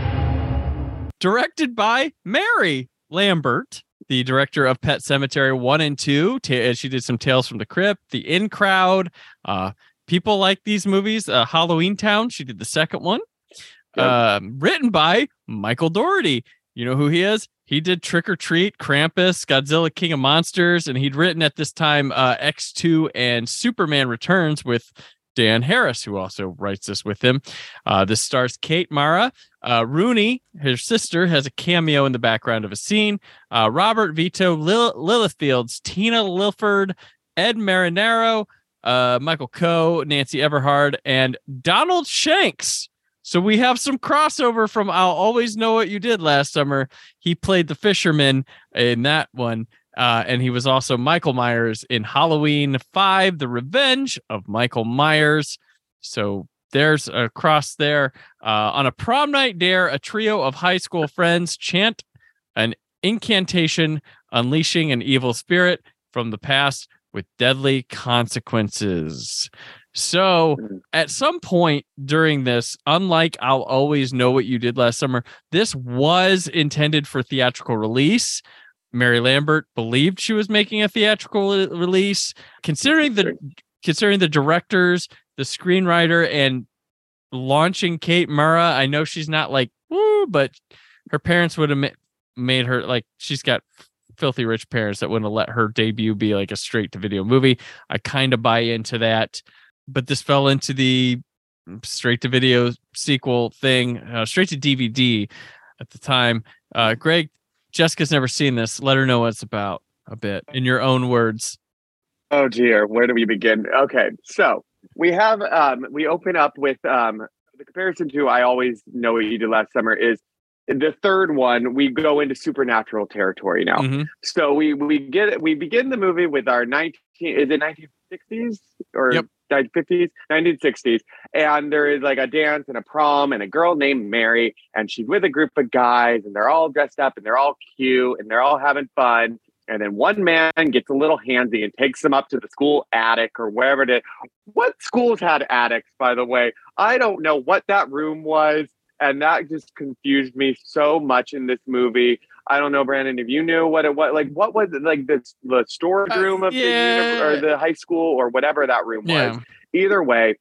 directed by Mary Lambert, the director of Pet Sematary 1 and 2. Ta- uh, she did some Tales from the Crypt, The In Crowd. Uh, people like these movies. Uh, Halloween Town, she did the second one. Um, written by Michael Dougherty. You know who he is? He did Trick or Treat, Krampus, Godzilla King of Monsters, and he'd written at this time uh, X2 and Superman Returns with Dan Harris, who also writes this with him. Uh, this stars Kate Mara, uh, Rooney, her sister, has a cameo in the background of a scene. Uh, Robert Vito, Lil- Lilith Fields, Tina Lifford, Ed Marinaro, uh, Michael Coe, Nancy Everhard, and Donald Shanks. So we have some crossover from I'll Always Know What You Did last summer. He played the fisherman in that one. Uh, and he was also Michael Myers in Halloween 5, The Revenge of Michael Myers. So there's a cross there. Uh, on a prom night dare, a trio of high school friends chant an incantation, unleashing an evil spirit from the past with deadly consequences. So, at some point during this, unlike I'll always know what you did last summer, this was intended for theatrical release. Mary Lambert believed she was making a theatrical release, considering the considering the directors, the screenwriter, and launching Kate Mara. I know she's not like woo, but her parents would have ma- made her like she's got filthy rich parents that wouldn't have let her debut be like a straight to video movie. I kind of buy into that, but this fell into the straight to video sequel thing, uh, straight to DVD at the time. Uh, Greg, Jessica's never seen this. Let her know what it's about a bit in your own words. Oh dear, where do we begin? Okay, so we have um we open up with um the comparison to I always know what you did last summer is the third one we go into supernatural territory now. Mhm. So we we get we begin the movie with our 19 is it 1960s or 1950s 1960s and there is like a dance and a prom and a girl named Mary and she's with a group of guys and they're all dressed up and they're all cute and they're all having fun and then one man gets a little handsy and takes them up to the school attic or wherever it is. What schools had attics, by the way? I don't know what that room was. And that just confused me so much in this movie. I don't know, Brandon, if you knew what it was, like what was it, like the, the storage room of the, uni- or the high school or whatever that room was. Either way,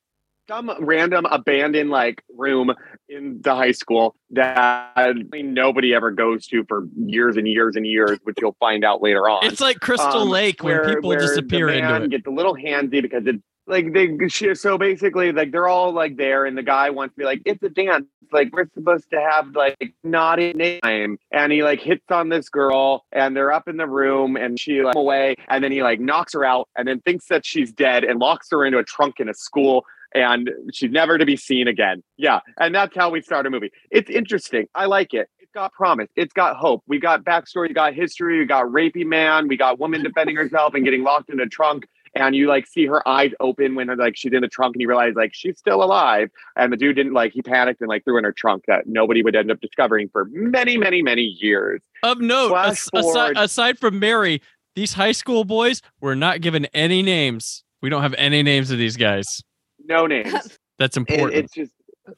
some random abandoned like room in the high school that nobody ever goes to for years and years and years, which you'll find out later on. It's like Crystal Um, Lake when where- people where disappear the into man it. Gets a little handsy because it's like they she, so basically like they're all like there and the guy wants to be like it's a dance. Like we're supposed to have like naughty name and he like hits on this girl and they're up in the room and she like away and then he like knocks her out and then thinks that she's dead and locks her into a trunk in a school and she's never to be seen again. Yeah and that's how we start a movie. It's interesting. I like it. It's got promise. It's got hope. We got backstory. We got history. We got rapey man. We got woman defending herself and getting locked in a trunk and you like see her eyes open when like she's in the trunk and you realize like she's still alive and the dude didn't like he panicked and like threw in her trunk that nobody would end up discovering for many many many years. Of note, as- aside, aside from Mary, these high school boys were not given any names. We don't have any names of these guys. no names. *laughs* That's It- important. it's just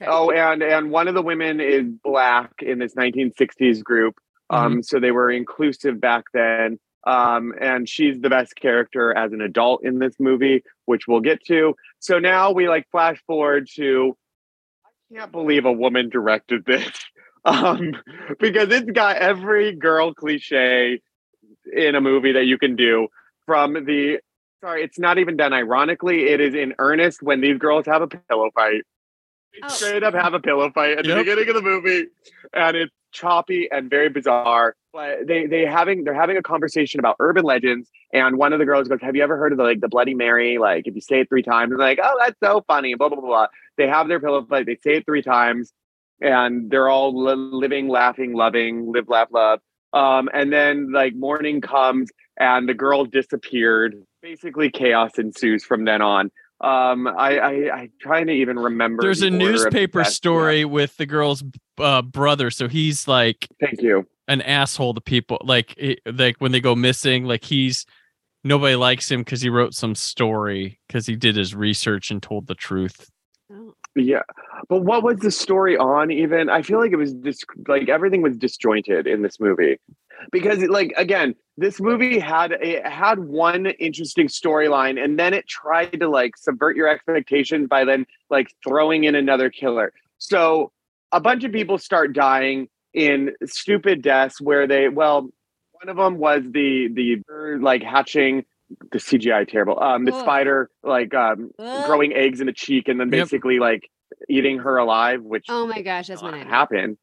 oh and and one of the women is black in this 1960s group. Um so they were inclusive back then um and she's the best character as an adult in this movie which we'll get to. So now we like flash forward to i can't believe a woman directed this. *laughs* Um because it's got every girl cliche in a movie that you can do from the sorry it's not even done ironically. It is in earnest when these girls have a pillow fight. Oh. straight up have a pillow fight at the beginning of the movie. And it's choppy and very bizarre. but they they having they're having a conversation about urban legends and one of the girls goes have you ever heard of the like the bloody mary? Like if you say it three times and they're like oh that's so funny blah blah blah blah. They have their pillow fight they say it three times and they're all li- living laughing loving live laugh love. Um and then like morning comes and the girl disappeared. Basically chaos ensues from then on. Um i i i'm trying to even remember There's the a newspaper story with the girl's uh, brother, so he's like thank you an asshole to people. Like, it, like when they go missing, like he's nobody likes him because he wrote some story because he did his research and told the truth. Oh. Yeah, but what was the story on? Even I feel like it was just like everything was disjointed in this movie because, like, again, this movie had it had one interesting storyline, and then it tried to like subvert your expectations by then like throwing in another killer. So a bunch of people start dying in stupid deaths where they well, one of them was the the bird like hatching the CGI terrible. Um, the Ugh. spider like um Ugh. growing eggs in the cheek and then Yep. basically like eating her alive, which Oh my gosh, that's my nightmare. happened.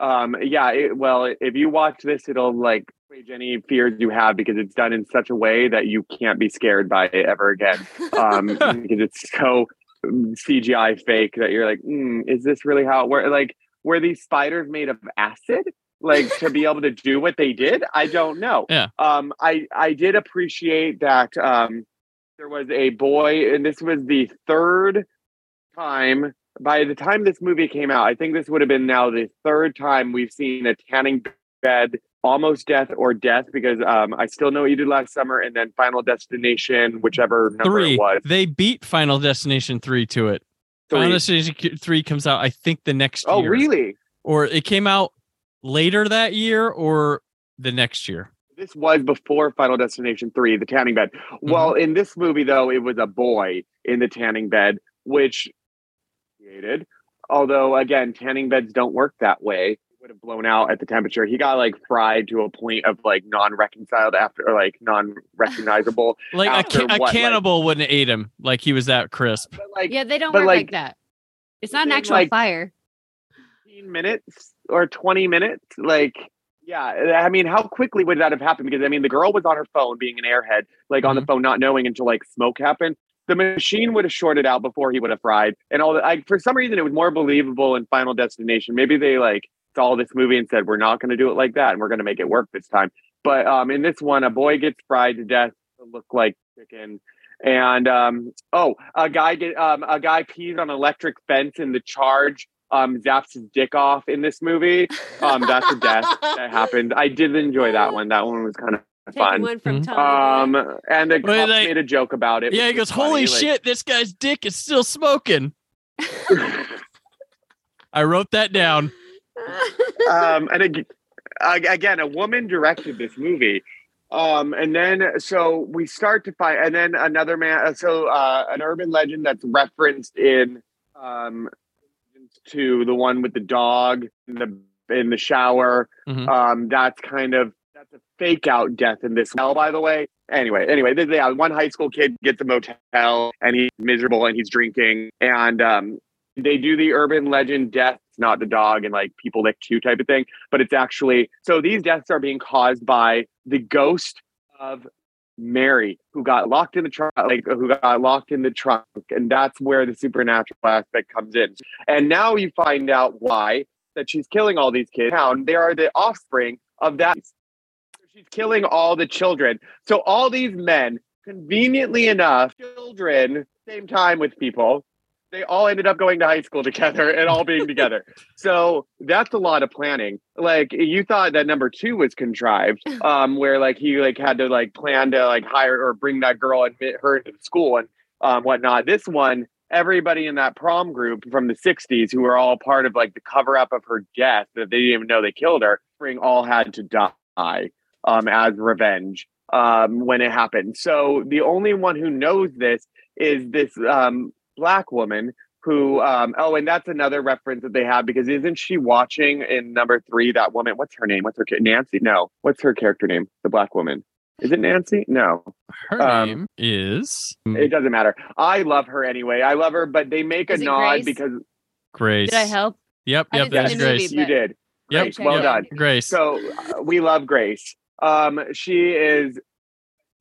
Um, yeah, it, well, if you watch this, it'll like assuage any fears you have because it's done in such a way that you can't be scared by it ever again. Um, *laughs* because it's so um, CGI fake that you're like, mm, is this really how it works? Like, were these spiders made of acid? Like to be able to do what they did? I don't know. Yeah. Um, I I did appreciate that. Um, there was a boy, and this was the third time. By the time this movie came out, I think this would have been now the third time we've seen a tanning bed, almost death or death, because um, I still know what you did last summer, and then Final Destination, whichever number Three. it was. They beat Final Destination three to it. Final Three. Destination three comes out, I think, the next Oh, year. really? Or it came out later that year, or the next year. This was before Final Destination 3, the tanning bed. Mm-hmm. Well, in this movie, though, it was a boy in the tanning bed, which created. Although, again, tanning beds don't work that way. It would have blown out at the temperature. He got like fried to a point of like non reconciled after, or like non recognizable. *laughs* Like a, after ca- a what, like- cannibal wouldn't eat him. Like he was that crisp. like, yeah, they don't but work like- like, that. It's not an actual like- fire. 15 minutes or 20 minutes like yeah i mean how quickly would that have happened because i mean the girl was on her phone being an airhead like on the mm-hmm. phone not knowing until like smoke happened the machine would have shorted out before he would have fried and all that I, for some reason it was more believable in final destination maybe they like saw this movie and said we're not going to do it like that and we're going to make it work this time. But um in this one a boy gets fried to death to look like chicken. And um oh a guy get um a guy pees on electric fence in the charge um zaps his dick off in this movie. Um that's a death *laughs* that happened. I did enjoy that one. That one was kind of fun. one from Tom. um and the Wait, cop like- made a joke about it yeah, he goes, was funny, "Holy like- shit, this guy's dick is still smoking." *laughs* *laughs* I wrote that down. Um, and ag- ag- again, a woman directed this movie. Um, and then so we start to find, and then another man. uh, So uh, an urban legend that's referenced in um, to the one with the dog in the in the shower. Mhm. Um, that's kind of that's a fake out death in this well, by the way. Anyway, anyway, yeah, one high school kid gets a motel and he's miserable and he's drinking, and um, they do the urban legend death, not the dog and like people lick too type of thing, but it's actually so these deaths are being caused by the ghost of Mary, who got locked in the trunk, like who got locked in the trunk, and that's where the supernatural aspect comes in. And now you find out why that she's killing all these kids. Now they are the offspring of that. She's killing all the children. So all these men, conveniently enough, children, same time with people. They all ended up going to high school together and all being together. *laughs* So that's a lot of planning. Like you thought that number two was contrived, *laughs* um, where like he like had to like plan to like hire or bring that girl and admit her into the school and um, whatnot. This one, everybody in that prom group from the 60s who were all part of like the cover up of her death that they didn't even know they killed her, spring all had to die um, as revenge um, when it happened. So the only one who knows this is this um, black woman who um oh and that's another reference that they have because isn't she watching in number three that woman what's her name? What's her ca- nancy? No. What's her character name? The black woman. Is it nancy? No. Her Um, name is it doesn't matter. I love her anyway. I love her but they make a Is it nod Grace? because Grace. Did I help? Yep, yep, that's see the movie, Grace. you but- did. Yep, Grace, well yep, done. Grace. So uh, we love Grace. Um, she is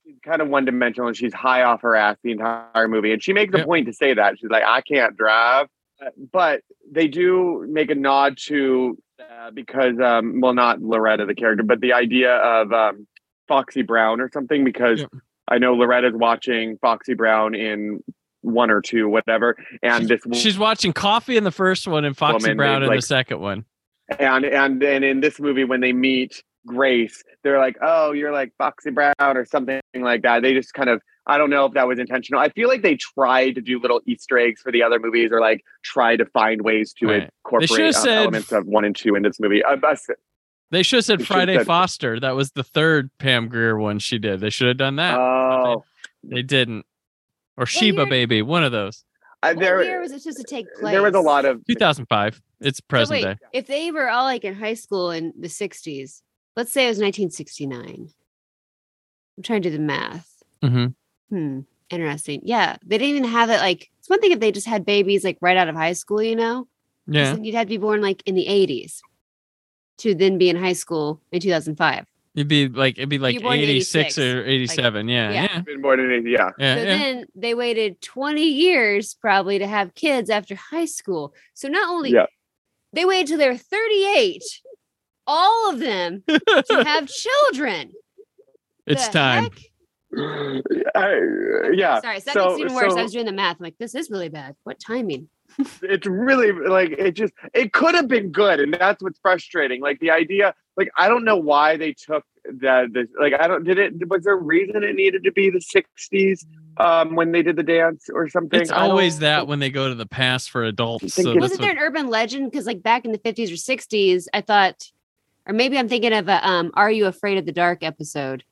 she's kind of one dimensional and she's high off her ass the entire movie. And she makes a point to say that. She's like, I can't drive. Uh, But they do make a nod to uh, because um, well not Loretta the character, but the idea of um, Foxy Brown or something because Yep. I know Loretta's watching Foxy Brown in one or two, whatever. And this She's watching Coffy in the first one and Foxy Brown in like- the second one. and and and in this movie when they meet grace they're like oh you're like foxy brown or something like that they just kind of i don't know if that was intentional i feel like they tried to do little easter eggs for the other movies or like try to find ways to Right. incorporate um, said- elements of one and two in this movie uh, but They should have said They Friday said- Foster. That was the third Pam Grier one she did. They should have done that. oh They didn't. Or Sheba year- Baby, one of those. I, What there year was it supposed to take place? there was a lot of 2005. It's So present wait, day. if they were all like in high school in the 60s, let's say it was 1969. I'm trying to do the math. hmm Hmm. Interesting. Yeah. They didn't even have it like it's one thing if they just had babies like right out of high school, you know? Yeah. You'd have to be born like in the 80s to then be in high school in 2005. It'd be like it'd be like 86 86, or 87. yeah. yeah. Yeah. been born in yeah Yeah. So yeah. then they waited 20 years probably to have kids after high school. So not only Yeah. they waited till they were 38, all of them to *laughs* have children. it's The time. heck? *sighs* I- yeah Sorry, so that So- makes it even worse. so- I was doing the math. I'm like, this is really bad. What timing? *laughs* it's really like it just it could have been good and that's what's frustrating like the idea like i don't know why they took the the like i don't did it was there a reason it needed to be the 60s um when they did the dance or something It's always that when they go to the past for adults. So Wasn't there what, an urban legend? Because like back in the 50s or 60s, I thought, or maybe I'm thinking of a um, "Are You Afraid of the Dark" episode,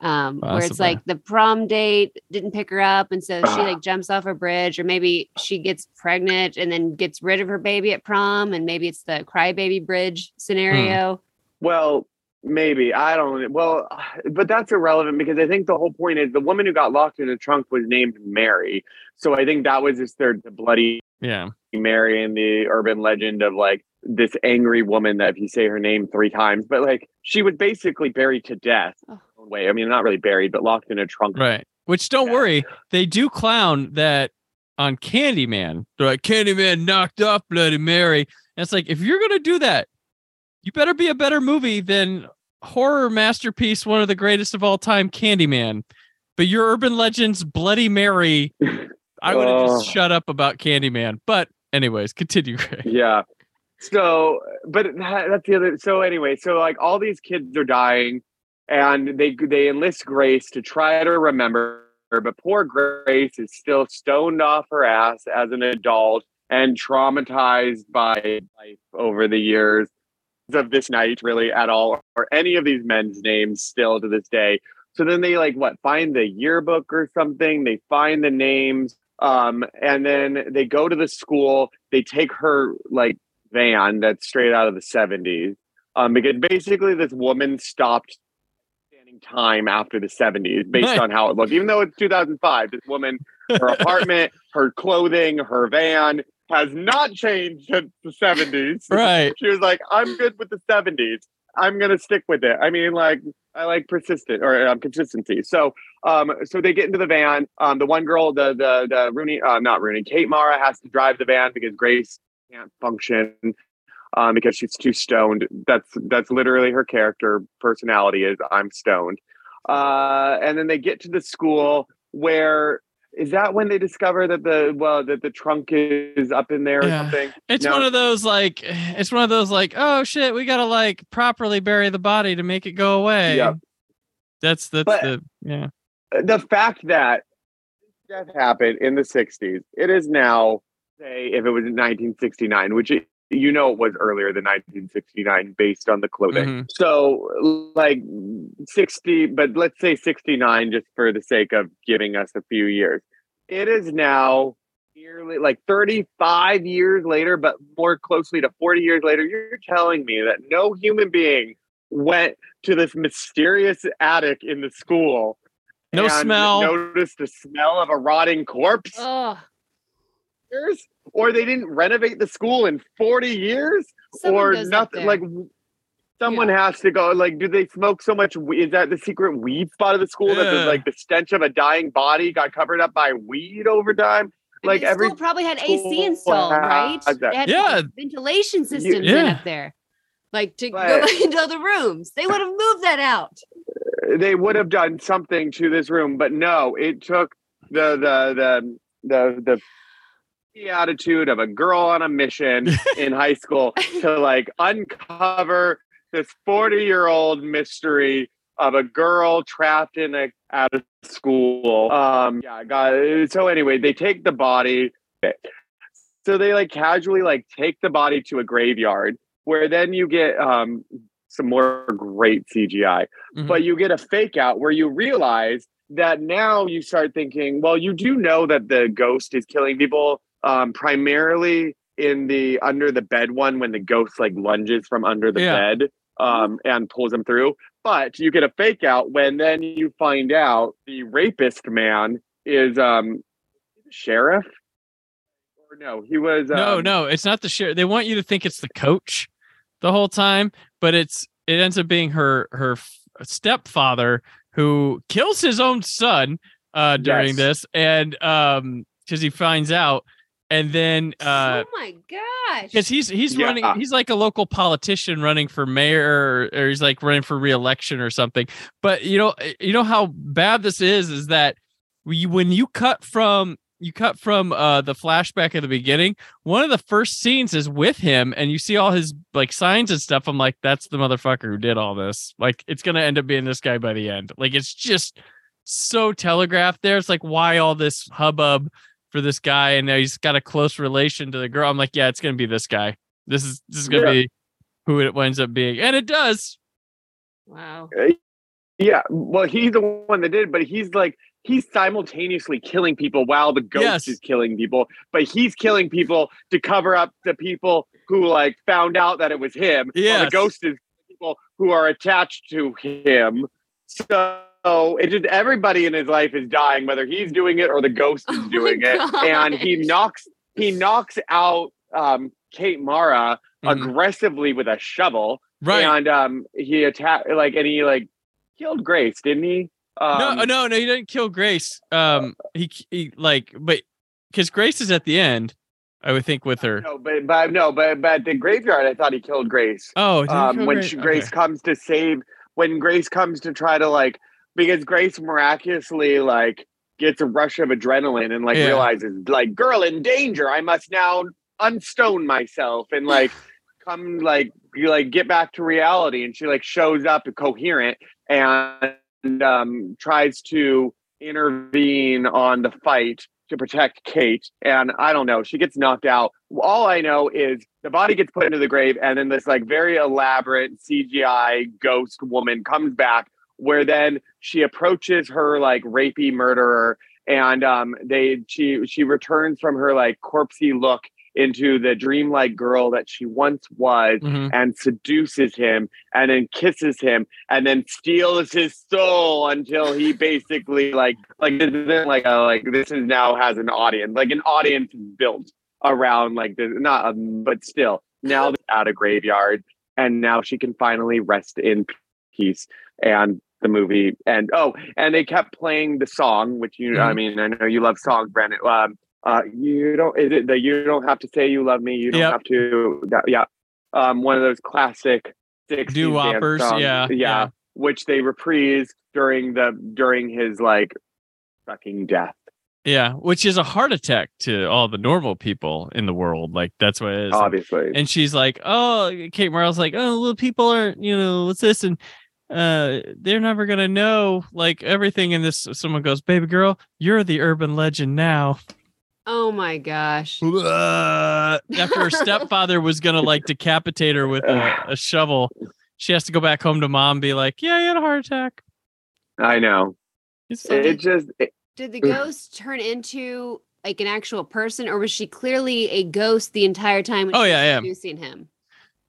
um, where it's like the prom date didn't pick her up, and so she Ah. like jumps off a bridge, or maybe she gets pregnant and then gets rid of her baby at prom, and maybe it's the crybaby bridge scenario. well maybe i don't well but that's irrelevant because i think the whole point is the woman who got locked in the trunk was named mary so i think that was just their the bloody yeah. Mary and the urban legend of like this angry woman that if you say her name three times, but like she was basically buried to death. Oh. Way, I mean, not really buried, but locked in a trunk. Right. Which don't Yeah. worry, they do clown that on Candyman. They're like, Candyman knocked off Bloody Mary. And it's like, if you're gonna do that, you better be a better movie than horror masterpiece, one of the greatest of all time, Candyman. But your urban legends, Bloody Mary, *laughs* I would have just Oh. shut up about Candyman. But anyways, continue, Greg. Yeah. So, but that- that's the other. So anyway, so like all these kids are dying, and they they enlist Grace to try to remember. But poor Grace is still stoned off her ass as an adult and traumatized by life over the years of this night, really at all, or any of these men's names still to this day. So then they like what find the yearbook or something. They find the names Um, and then they go to the school. They take her like van that's straight out of the seventies. Um, because basically this woman stopped standing time after the 70s based on how it looked. Even though it's 2005, this woman, her *laughs* apartment, her clothing, her van has not changed since the 70s. Right. *laughs* She was like, I'm good with the 70s. I'm gonna stick with it. I mean, like, I like persistent or um, consistency. So, um, so they get into the van. Um, the one girl, the the the Rooney, uh, not Rooney, Kate Mara has to drive the van because Grace can't function um, because she's too stoned. That's that's literally her character personality is I'm stoned. Uh, and then they get to the school where is that when they discover that the well that the trunk is up in there or Yeah. something? It's No. one of those like *sighs* it's one of those like oh shit we gotta like properly bury the body to make it go away. Yep. That's that's But- the yeah. Uh, the fact that death happened in the 60s, it is now, say, if it was in 1969, which it, you know it was earlier than 1969 based on the clothing. Mhm. So, like 60, but let's say 69 just for the sake of giving us a few years. It is now nearly like 35 years later, but more closely to 40 years later. You're telling me that no human being went to this mysterious attic in the school No and smell. Noticed the smell of a rotting corpse. Oh, Years? Or they didn't renovate the school in 40 years? Someone or nothing like w- someone has to go like do they smoke so much we- is that the secret weed spot of the school that Yeah. the, like the stench of a dying body got covered up by weed over time like the every school probably had AC school installed, has right? that. They had Yeah. ventilation systems in yeah. up there, like to go But- *laughs* into the rooms. They would have moved that out. Uh, they would have done something to this room, but no, it took the the the the the, the attitude of a girl on a mission *laughs* in high school to like uncover this 40 year old mystery of a girl trapped in a out of school. Um yeah, got. So anyway, they take the body. So they like casually like take the body to a graveyard where then you get um some more great CGI Mhm. but you get a fake out where you realize that now you start thinking, well, you do know that the ghost is killing people um, primarily in the under the bed one when the ghost like lunges from under the Yeah. bed um, and pulls them through. But you get a fake out when then you find out the rapist man is um, sheriff. Or no, he was no, um, no, it's not the sheriff. They want you to think it's the coach the whole time, but it's it ends up being her her stepfather who kills his own son uh during Yes. this and um because he finds out and then uh oh my gosh! because he's he's Yeah. running he's like a local politician running for mayor or, or he's like running for reelection or something. But you know you know how bad this is is that we, when you cut from you cut from uh the flashback at the beginning one of the first scenes is with him and you see all his like signs and stuff. I'm like that's the motherfucker who did all this. Like it's gonna end up being this guy by the end. Like it's just so telegraphed there. It's like why all this hubbub for this guy and now he's got a close relation to the girl i'm like yeah it's gonna be this guy this is this is gonna Yeah. be who it winds up being and it does wow. Uh, yeah, well, he's the one that did, but he's like he's simultaneously killing people while the ghost Yes. is killing people, but he's killing people to cover up the people who like found out that it was him. Yeah, the ghost is people who are attached to him. So it just everybody in his life is dying, whether he's doing it or the ghost is *laughs* Oh doing it, and he knocks he knocks out um, Kate Mara Mhm. aggressively with a shovel right and um he attacked like and he like killed Grace, didn't he? Um, no, no, no, he didn't kill Grace. Um, he, he like, but because Grace is at the end, I would think with her. No, but but no, but but at the graveyard, I thought he killed Grace. Oh, um, kill when Grace? she, Grace Okay. comes to save, when Grace comes to try to like, because Grace miraculously like gets a rush of adrenaline and like Yeah. realizes like, girl in danger, I must now unstone myself and like *sighs* come like you like get back to reality, and she like shows up coherent and um, tries to intervene on the fight to protect Kate. And I don't know, she gets knocked out. All I know is the body gets put into the grave, and then this like very elaborate CGI ghost woman comes back, where then she approaches her like rapey murderer and um, they she she returns from her like corpsey look into the dreamlike girl that she once was Mhm. and seduces him and then kisses him and then steals his soul until he basically like like this isn't like a like this is now has an audience like an audience built around like this not um, but still now they're at a graveyard and now she can finally rest in peace and the movie and oh and they kept playing the song which you know, i mean i know you love song brandon um uh you don't is it the you don't have to say you love me you don't Yep. have to that, yeah um one of those classic 60s whoppers Doo-woppers, yeah, yeah. which they reprise during the during his like fucking death Yeah, which is a heart attack to all the normal people in the world. Like that's what it is. obviously And she's like, "Oh, Kate Mara's like, oh, little people aren't, you know, what's this?" And uh, they're never gonna know like everything in this. Someone goes, "Baby girl, you're the urban legend now." Oh my gosh. *laughs* After her stepfather was gonna like decapitate her with a, a shovel, she has to go back home to mom and be like, "Yeah, you had a heart attack." i know So it did, just it, did the ghost turn into like an actual person, or was she clearly a ghost the entire time? When Oh, she yeah, was yeah. seducing him.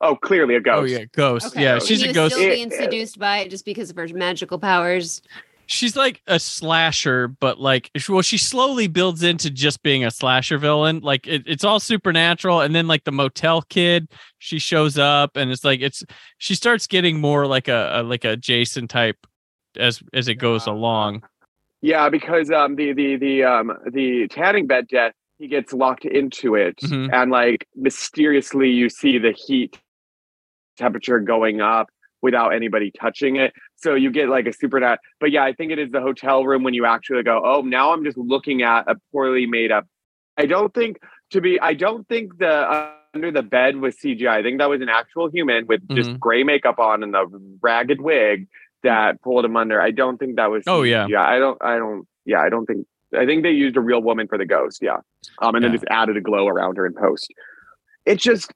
Oh clearly a ghost Oh yeah, ghost. Okay. Yeah, she's he a was ghost. Still being seduced by it just because of her magical powers. she's like a slasher, but like, well, she slowly builds into just being a slasher villain. Like, it, it's all supernatural, and then like the motel kid, she shows up, and it's like it's she starts getting more like a, a like a Jason type as as it goes along. Yeah, because um the the the um the tanning bed death, he gets locked into it, Mhm. and like mysteriously you see the heat temperature going up without anybody touching it. So you get like a super nat. But yeah, I think it is the hotel room when you actually go, oh, now I'm just looking at a poorly made up. I don't think to be. I don't think the uh, under the bed was CGI. I think that was an actual human with just Mhm. gray makeup on and the ragged wig that pulled him under. I don't think that was. Oh, yeah. yeah. I don't. I don't. Yeah, I don't think. I think they used a real woman for the ghost. Yeah, um, and then Yeah. just added a glow around her in post. It just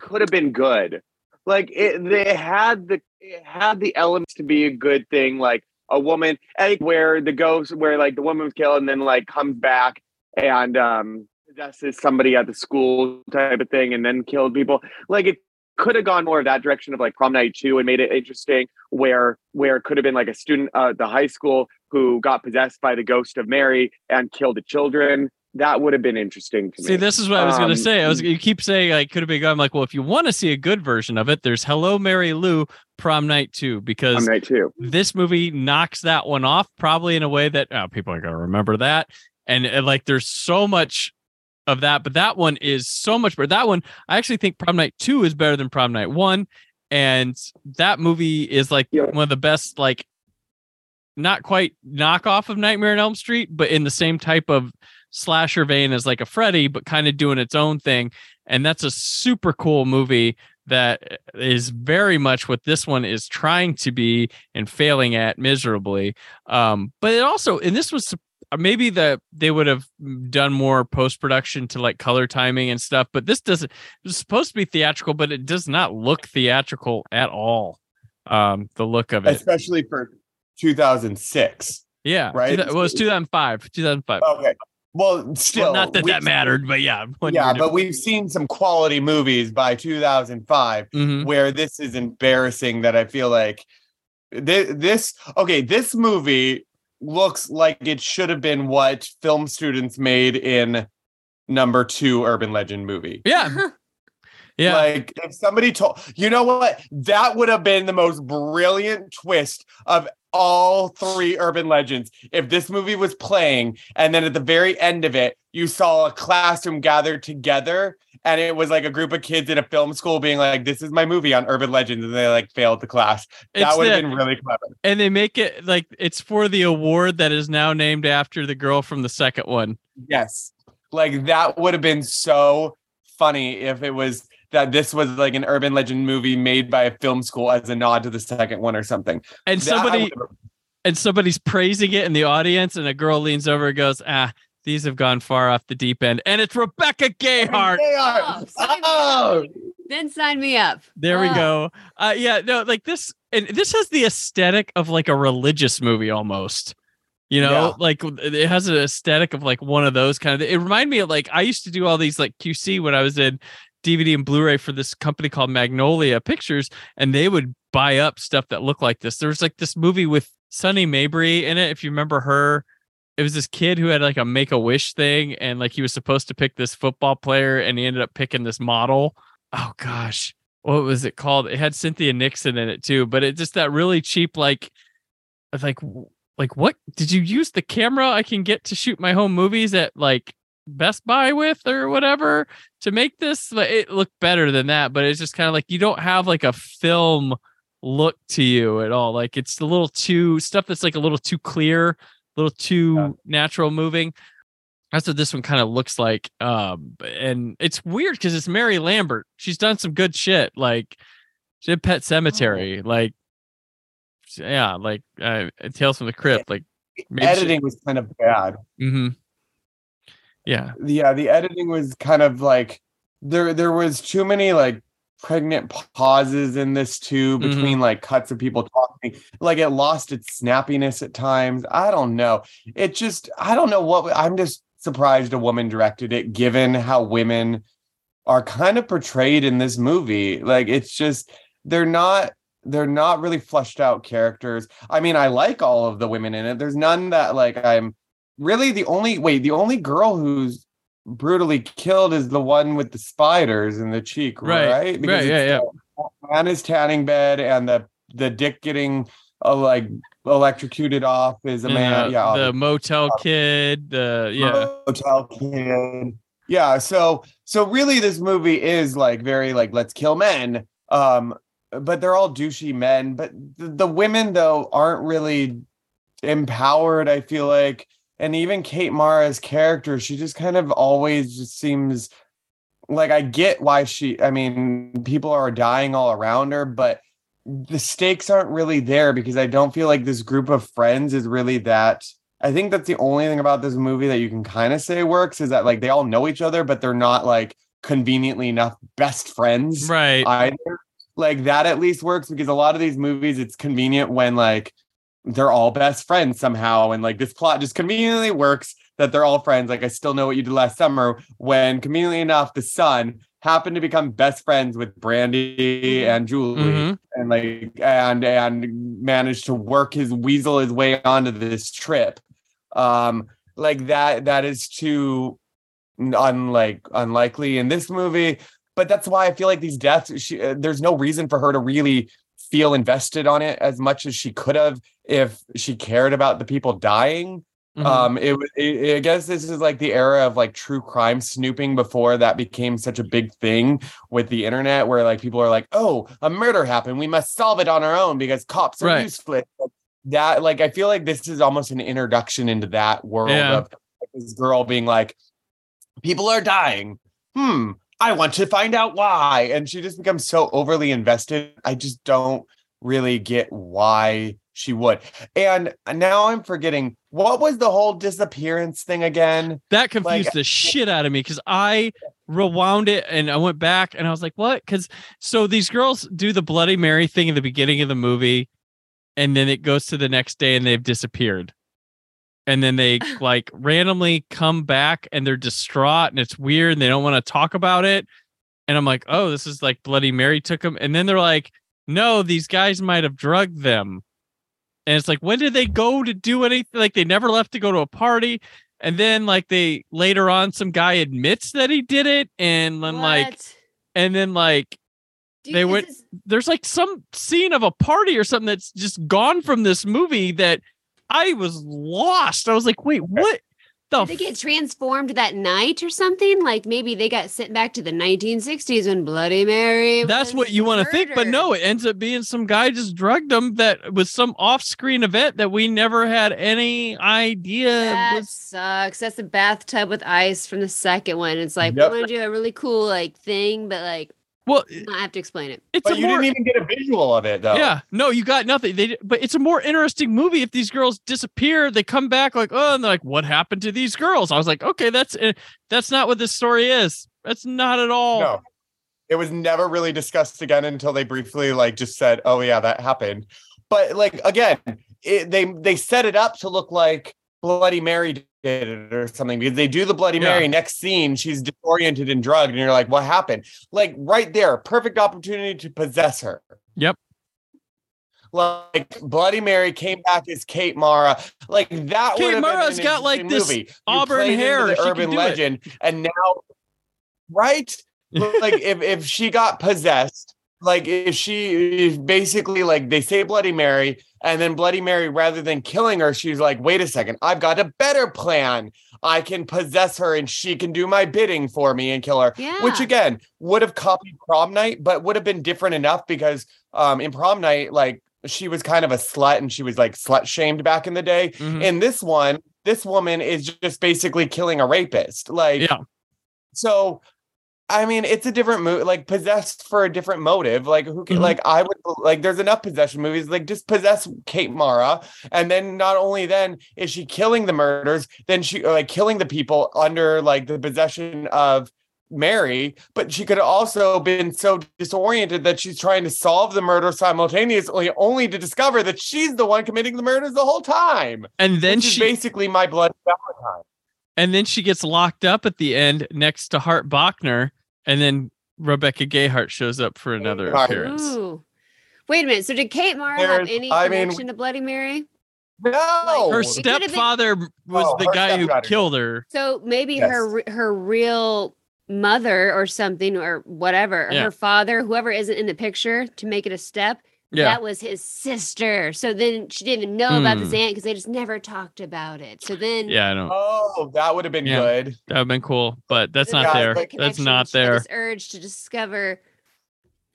could have been good. Like it, they had the it had the elements to be a good thing. Like a woman, where the ghost, where like the woman was killed and then like comes back and um possesses somebody at the school type of thing and then killed people. Like it could have gone more of that direction of like prom night two and made it interesting where where it could have been like a student uh the high school who got possessed by the ghost of mary and killed the children that would have been interesting to me See, this is what I was Um, gonna say. I was you keep saying like could have been good. I'm like, well, if you want to see a good version of it, there's Hello Mary Lou Prom Night Two because prom night two this movie knocks that one off probably in a way that oh, people are going to remember that and, and, like there's so much of that but that one is so much better that one i actually think prom night 2 is better than prom night 1 and that movie is like Yeah. one of the best like not quite knockoff of nightmare on elm street but in the same type of slasher vein as like a freddy but kind of doing its own thing and that's a super cool movie that is very much what this one is trying to be and failing at miserably. Um, but it also, and this was uh, maybe that they would have done more post production to like color timing and stuff, but this doesn't. It's supposed to be theatrical, but it does not look theatrical at all. Um, the look of it, especially for 2006. yeah, right? Well, it was 2005, 2005. Okay. Well, still, well, not that that mattered, but yeah, *laughs* yeah, but we've seen some quality movies by 2005 Mhm. where this is embarrassing that I feel like this, this okay, this movie looks like it should have been what film students made in number 2 urban legend movie. yeah, yeah. Like if somebody told you know what? That would have been the most brilliant twist of all three urban legends. If this movie was playing and then at the very end of it, you saw a classroom gathered together and it was like a group of kids in a film school being like, This is my movie on urban legends, and they like failed the class. It's that would have been really clever. and they make it like it's for the award that is now named after the girl from the second one. Yes. Like that would have been so funny if it was that this was like an urban legend movie made by a film school as a nod to the second one or something. And That somebody and somebody's praising it in the audience, and a girl leans over and goes, "Ah, these have gone far off the deep end." And it's Rebecca Gayheart. They are. Oh, sign Oh, Then sign me up. There we Ah. go. Uh, yeah, no, like this, and this has the aesthetic of like a religious movie almost. You know, Yeah. like it has an aesthetic of like one of those kind of. It reminded me of like I used to do all these like QC when I was in DVD and Blu-ray for this company called Magnolia Pictures, and they would buy up stuff that looked like this. There was like this movie with Sunny Mabrey in it, if you remember her. It was this kid who had like a make a wish thing, and like he was supposed to pick this football player, and he ended up picking this model. Oh gosh, what was it called? It had Cynthia Nixon in it too, but it just that really cheap like, like like what did you use the camera I can get to shoot my home movies at like Best Buy with or whatever to make this? It looked better than that, but it's just kind of like you don't have like a film look to you at all. Like it's a little too stuff that's like a little too clear, a little too natural moving. That's what this one kind of looks like. Um, and it's weird because it's Mary Lambert. She's done some good shit. Like she did Pet Sematary. Like yeah, like uh, Tales from the Crypt. Like editing was kind of bad. hmm Yeah. yeah the editing was kind of like there there was too many like pregnant pauses in this too Mm-hmm. between like cuts of people talking. Like it lost its snappiness at times. I don't know. It just i don't know what i'm just surprised a woman directed it given how women are kind of portrayed in this movie. Like it's just they're not they're not really fleshed out characters. I mean i like all of the women in it. There's none that like i'm really the only wait the only girl who's brutally killed is the one with the spiders in the cheek Right, right right, yeah, the Anna's tanning bed and the the dick getting uh, like electrocuted off is a And, man uh, yeah the motel kid. The yeah. hotel kid. Yeah, so so really this movie is like very like let's kill men. Um but they're all douchey men, but the, the women though aren't really empowered, I feel like. And even Kate Mara's character, she just kind of always just seems like I get why she I mean, people are dying all around her, but the stakes aren't really there because I don't feel like this group of friends is really that. I think that's the only thing about this movie that you can kind of say works is that like they all know each other, but they're not like conveniently enough best friends. Right. Either. Like that at least works because a lot of these movies, it's convenient when like they're all best friends somehow. And like this plot just conveniently works that they're all friends. Like I still know what you did last summer when conveniently enough, the son happened to become best friends with Brandy and Julie Mhm. and like and and managed to work his weasel his way onto this trip. Um like that that is too unlike unlikely in this movie but that's why i feel like these deaths she, uh, there's no reason for her to really feel invested on it as much as she could have if she cared about the people dying Mhm. um it, it i guess this is like the era of like true crime snooping before that became such a big thing with the internet where like people are like oh a murder happened we must solve it on our own because cops are Right. useless that like i feel like this is almost an introduction into that world Yeah. of like, this girl being like people are dying hmm i want to find out why and she just becomes so overly invested i just don't really get why she would and now i'm forgetting what was the whole disappearance thing again That confused Like- the shit out of me because I rewound it and I went back and I was like, what? Because so these girls do the Bloody Mary thing in the beginning of the movie, and then it goes to the next day and they've disappeared. And then they *laughs* like randomly come back and they're distraught and it's weird and they don't want to talk about it. And I'm like, oh, this is like Bloody Mary took them. And then they're like, no, these guys might have drugged them. And it's like, when did they go to do anything? Like they never left to go to a party. And then like they later on some guy admits that he did it. And then like and then like you- they went this- there's like some scene of a party or something that's just gone from this movie that I was lost. I was like, wait, what the Did they get transformed that night or something? Like maybe they got sent back to the 1960s when Bloody Mary. That's was what you want to think, but no, it ends up being some guy just drugged them that was some off-screen event that we never had any idea That was. sucks. That's a bathtub with ice from the second one. It's like Yep. we want to do a really cool like thing, but like Well, I have to explain it. it's but you more, didn't even get a visual of it though yeah, no, you got nothing. They, but it's a more interesting movie if these girls disappear. They come back like, oh, and they're like, what happened to these girls? I was like, okay, that's eh, that's not what this story is. That's not at all. no it was never really discussed again until they briefly like just said oh yeah that happened but like again it, they they set it up to look like Bloody Mary did it or something because they do the Bloody Yeah. Mary. Next scene, she's disoriented and drugged, and you're like, what happened? Like right there, perfect opportunity to possess her. Yep. Like Bloody Mary came back as Kate Mara. Like that Kate Mara's got, like, interesting this movie. You auburn hair. the urban do it. legend, and now, right? *laughs* like if if she got possessed, like if she if basically like they say Bloody Mary, and then Bloody Mary, rather than killing her, she's like, wait a second, I've got a better plan. I can possess her and she can do my bidding for me and kill her. yeah. Which again would have copied prom night, but would have been different enough because um in prom night, like she was kind of a slut and she was like slut shamed back in the day. Mhm. In this one, this woman is just basically killing a rapist. Like Yeah. so I mean, it's a different movie, like possessed for a different motive. Like who can Mhm. like I would like there's enough possession movies, like just possess Kate Mara. And then not only then is she killing the murders, then she like killing the people under like the possession of Mary, but she could have also been so disoriented that she's trying to solve the murder simultaneously, only to discover that she's the one committing the murders the whole time. And then Which is she basically my blood Valentine. and then she gets locked up at the end next to Hart Bochner, and then Rebecca Gayheart shows up for another Gayheart. appearance. Ooh. Wait a minute. So did Kate Mara have any I mean- connection to Bloody Mary? No, Her It could've been- stepfather was Oh, the guy who killed her. So maybe Yes. her her real mother or something or whatever, Yeah. her father, whoever isn't in the picture to make it a step. Yeah. That was his sister. So then she didn't even know about this Hmm. aunt because they just never talked about it. So then Yeah, I know. Oh, that would have been Yeah. good. That would have been cool, but that's then not Yeah, there. the That's not there. This urge to discover.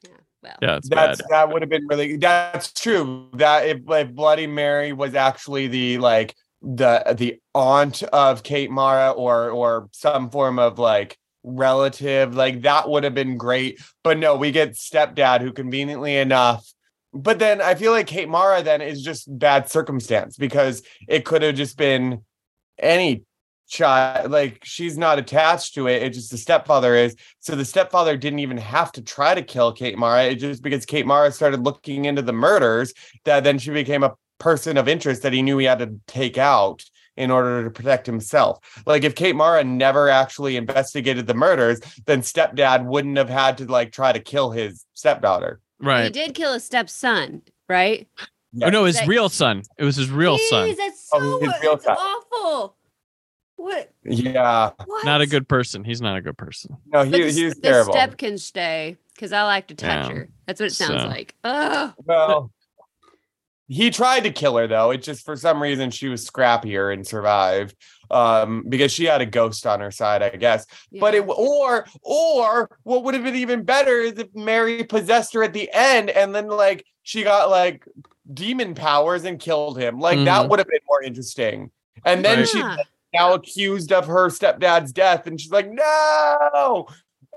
Yeah. Well. Yeah, That's bad. that would have been really that's true. That if, if Bloody Mary was actually the like the the aunt of Kate Mara or or some form of like relative, like that would have been great. But no, we get stepdad who conveniently enough. But then I feel like Kate Mara then is just bad circumstance because it could have just been any child like she's not attached to it it's just the stepfather is. So the stepfather didn't even have to try to kill kate mara it just because kate mara started looking into the murders that then she became a person of interest that he knew he had to take out in order to protect himself. Like if kate mara never actually investigated the murders then stepdad wouldn't have had to like try to kill his stepdaughter He did kill a stepson, right? Oh no, his That- real son. It was his real son. Jeez, that's Oh, so his real that's son. awful. What? yeah What? Not a good person. He's not a good person. no But he, the, he was the terrible step can stay because I like to touch Yeah. her. That's what it sounds So- like. Oh, Well, he tried to kill her though. It just for some reason she was scrappier and survived. Um, because she had a ghost on her side, I guess. But it or or what would have been even better is if Mary possessed her at the end and then like she got like demon powers and killed him. Like that Mhm. would have been more interesting. And then Right. she's Yeah. now accused of her stepdad's death, and she's like, no.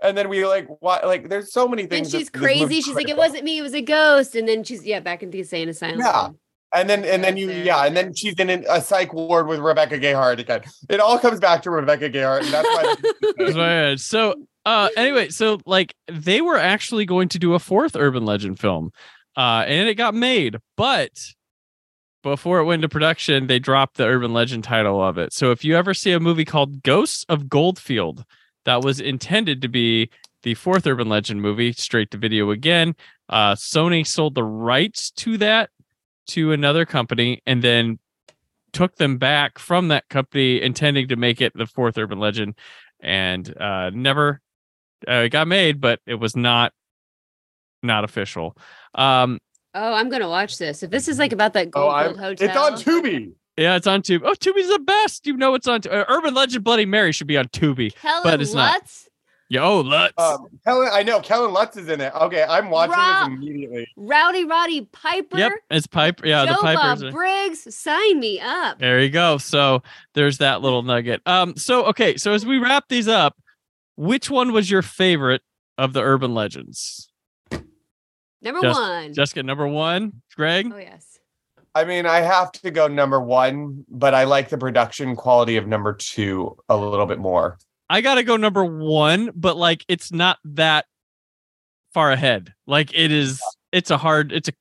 And then we like why like there's so many things. And she's this movie crazy. She's like, it wasn't me. It was a ghost. And then she's yeah back into the insane asylum. Yeah. And then and then you yeah, and then she's in a psych ward with Rebecca Gayheart again. It all comes back to Rebecca Gayheart, and that's why. *laughs* That's why So uh anyway, so like they were actually going to do a fourth urban legend film. Uh and it got made, but before it went into production, they dropped the urban legend title of it. So if you ever see a movie called Ghosts of Goldfield, that was intended to be the fourth urban legend movie, straight to video again. Uh Sony sold the rights to that to another company and then took them back from that company intending to make it the fourth urban legend and uh never uh, it got made but it was not not official um Oh, I'm gonna watch this. If this is like about that Oh, Goldfield I, Hotel, it's on Tubi. yeah it's on Tubi. oh tubi's the best you know it's on Tu- uh, urban legend bloody mary should be on tubi Helen but it's not. Lutz, yo lutz Um, Helen, I know Kellen Lutz is in it. Okay, I'm watching Rob- this immediately. Rowdy Roddy Piper, yep it's Piper. yeah Joe the pipers Bob are- Briggs. Sign me up. there you go so there's that little nugget um so okay so as we wrap these up which one was your favorite of the urban legends Number Just- one. jessica number one greg oh yes. I mean, I have to go number one, but I like the production quality of number two a little bit more. I gotta go number one, but like it's not that far ahead. Like it is, it's a hard, it's a,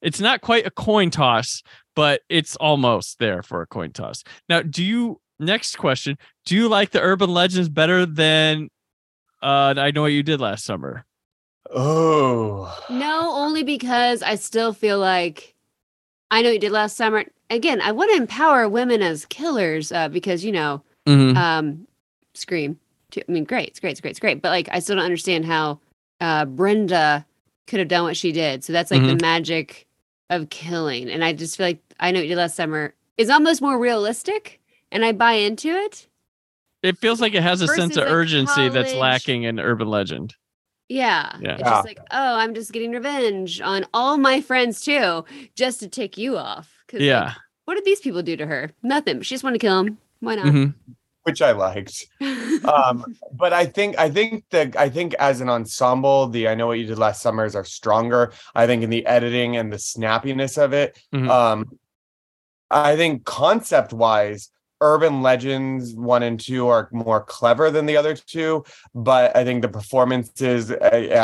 it's not quite a coin toss, but it's almost there for a coin toss. Now, do you next question, do you like the urban legends better than uh I know what you did last summer? Oh. No, only because I still feel like I know you did last summer. Again, I want to empower women as killers uh, because you know, Mhm. um, Scream. too- I mean, great, it's great, it's great, it's great. But like, I still don't understand how uh, Brenda could have done what she did. So that's like the Mhm. magic of killing, and I just feel like I know what you did last summer is almost more realistic, and I buy into it. It feels like it has a sense of like, urgency that's lacking in urban legend. Yeah. Yeah. It's just like, oh, I'm just getting revenge on all my friends too, just to tick you off. 'Cause, like, Yeah. what did these people do to her? Nothing. She just wanted to kill him. Why not? Mhm. Which I liked. um but i think i think that i think as an ensemble the i know what you did last summers are stronger i think in the editing and the snappiness of it Mhm. um i think concept wise urban legends one and two are more clever than the other two but i think the performances uh,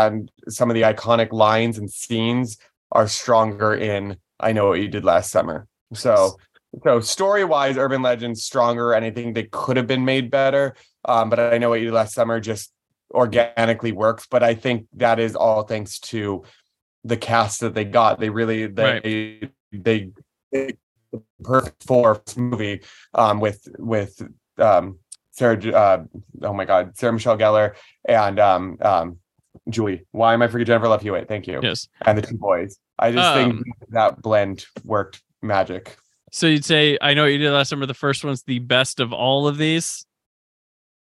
and some of the iconic lines and scenes are stronger in i know what you did last summer so so story wise urban legends stronger and i think they could have been made better um, but I know what you did last summer just organically works. But I think that is all thanks to the cast that they got. They really they they, they the perfect for this movie um, with with um, Sarah. Uh, oh my God, Sarah Michelle Gellar and um, um, Julie. Why am I forgetting Jennifer Love Hewitt? Thank you. Yes. And the two boys. I just Um, think that blend worked magic. So you'd say I know what you did last summer. The first one's the best of all of these.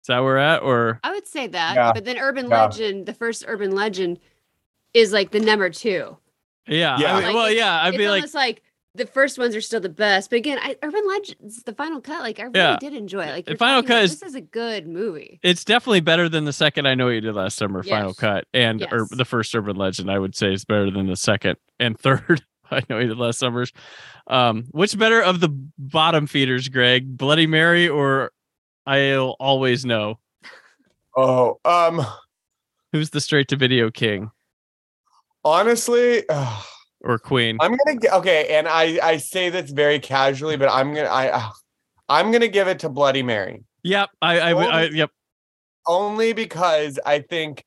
Is that where we're at? Or I would say that. Yeah. But then Urban Yeah. Legend, the first Urban Legend, is like the number two. yeah, Yeah. I mean, Like, well, yeah, I'd it's be like, almost like the first ones are still the best. But again, I, Urban Legends, the final cut, like I really Yeah. did enjoy it. Like The you're Final talking Cut about, is- this is a good movie. it's definitely better than the second. I know what you did last summer. Final Yes. cut and Ur- Yes. the first Urban Legend. I would say is better than the second and *laughs* third. *laughs* I know he did last summers. Um, which better of the bottom feeders, Greg? Bloody Mary or I'll always know Oh, um, who's the straight to video king honestly. or queen? I'm gonna get okay, and I I say this very casually, but I'm gonna I uh, I'm gonna give it to Bloody Mary Yep, I, I, would- I, Only- yep. only because I think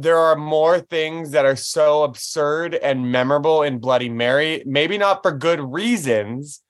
there are more things that are so absurd and memorable in Bloody Mary. Maybe not for good reasons,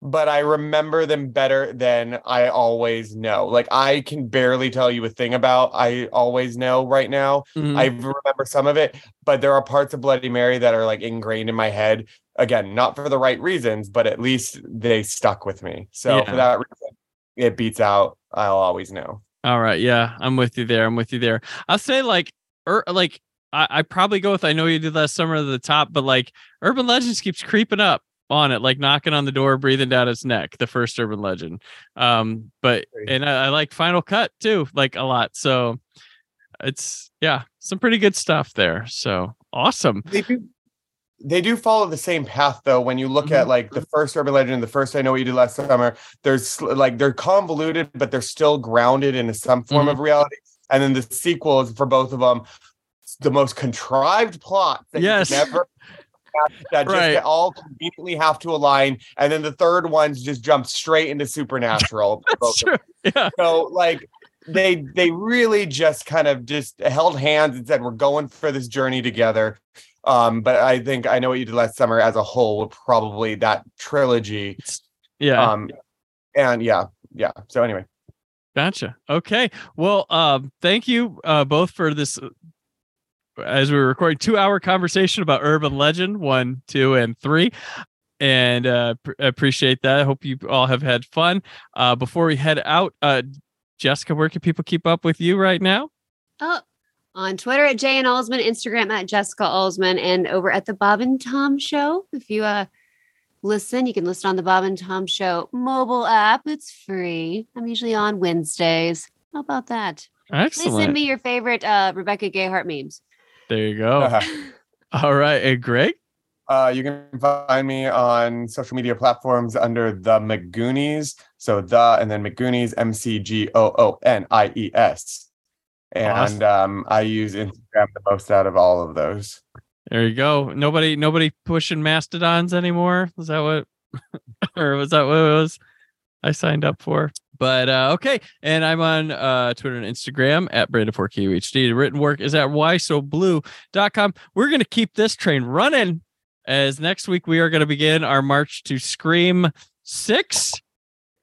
but I remember them better than I always know. Like I can barely tell you a thing about I always know right now. Mhm. I remember some of it, but there are parts of Bloody Mary that are like ingrained in my head. Again, not for the right reasons, but at least they stuck with me. So Yeah. for that reason, it beats out I'll always know. All right, yeah, I'm with you there. I'm with you there. I'll say like, or like, I, I probably go with I know you did last summer at the top, but like, Urban Legends keeps creeping up on it, like knocking on the door, breathing down its neck. The first Urban Legend, um, but and I, I like Final Cut too, like a lot. So it's yeah, some pretty good stuff there. So awesome. They do they do follow the same path though when you look at like the first urban legend and the first i know what you did last summer there's like they're convoluted but they're still grounded in some form of reality and then the sequels for both of them the most contrived plot that Yes. you never that just Right. all conveniently have to align and then the third one's just jump straight into supernatural *laughs* of them. Yeah. so like they they really just kind of just held hands and said we're going for this journey together um but i think i know what you did last summer as a whole would probably that trilogy Yeah. um and yeah yeah so anyway Gotcha. Okay. Well, um, thank you uh, both for this. uh, As we were recording, two-hour conversation about urban legend one, two, and three, and uh, pr- appreciate that. I hope you all have had fun. Uh, before we head out, uh, Jessica, where can people keep up with you right now? Oh, on Twitter at Jay and Alsman, Instagram at Jessica Alsman, and over at the Bob and Tom Show. If you uh listen, you can listen on the Bob and Tom Show mobile app. It's free. I'm usually on Wednesdays. How about that? Excellent. Please send me your favorite uh Rebecca Gayheart memes. There you go. Uh-huh. *laughs* All right, and Greg. Uh, you can find me on social media platforms under the McGoonies. So the and then McGoonies, M C G O O N I E S. And Awesome. um, I use Instagram the most out of all of those. There you go. Nobody, nobody pushing mastodons anymore. Is that what? *laughs* or was that what it was I signed up for? But uh, okay, and I'm on uh, Twitter and Instagram at Brandon4QHD. The written work is at whysoblue.com. We're going to keep this train running as next week we are going to begin our march to Scream 6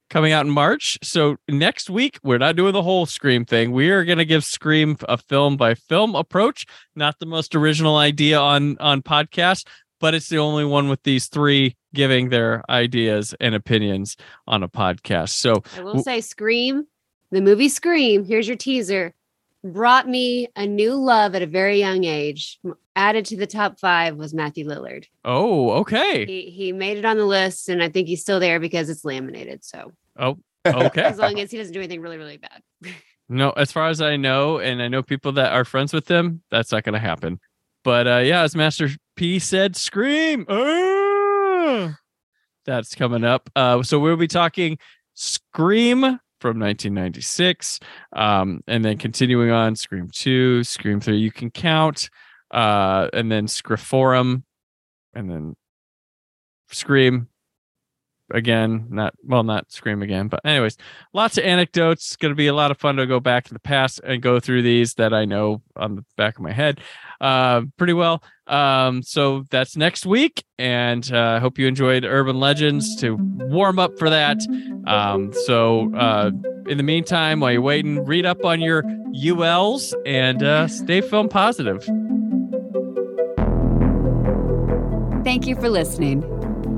coming out in March. So next week we're not doing the whole Scream thing. We are going to give Scream a film by film approach, not the most original idea on on podcast, but it's the only one with these three giving their ideas and opinions on a podcast. So I will say Scream, the movie Scream, here's your teaser, brought me a new love at a very young age. Added to the top five was Matthew Lillard. Oh, okay. He he made it on the list, and I think he's still there because it's laminated. So Oh, okay. as long as he doesn't do anything really, really bad. *laughs* No, as far as I know, and I know people that are friends with them, that's not going to happen. But uh, yeah, as Master P said, scream. Ah! That's coming up. Uh, so we'll be talking Scream from 1996, um, and then continuing on Scream 2, Scream 3. You can count, uh, and then Scre4m, and then Scream again not well not scream again but anyways lots of anecdotes going to be a lot of fun to go back to the past and go through these that i know on the back of my head uh pretty well um so that's next week and uh, i hope you enjoyed urban legends to warm up for that um so uh in the meantime while you're waiting read up on your uls and uh stay film positive Thank you for listening.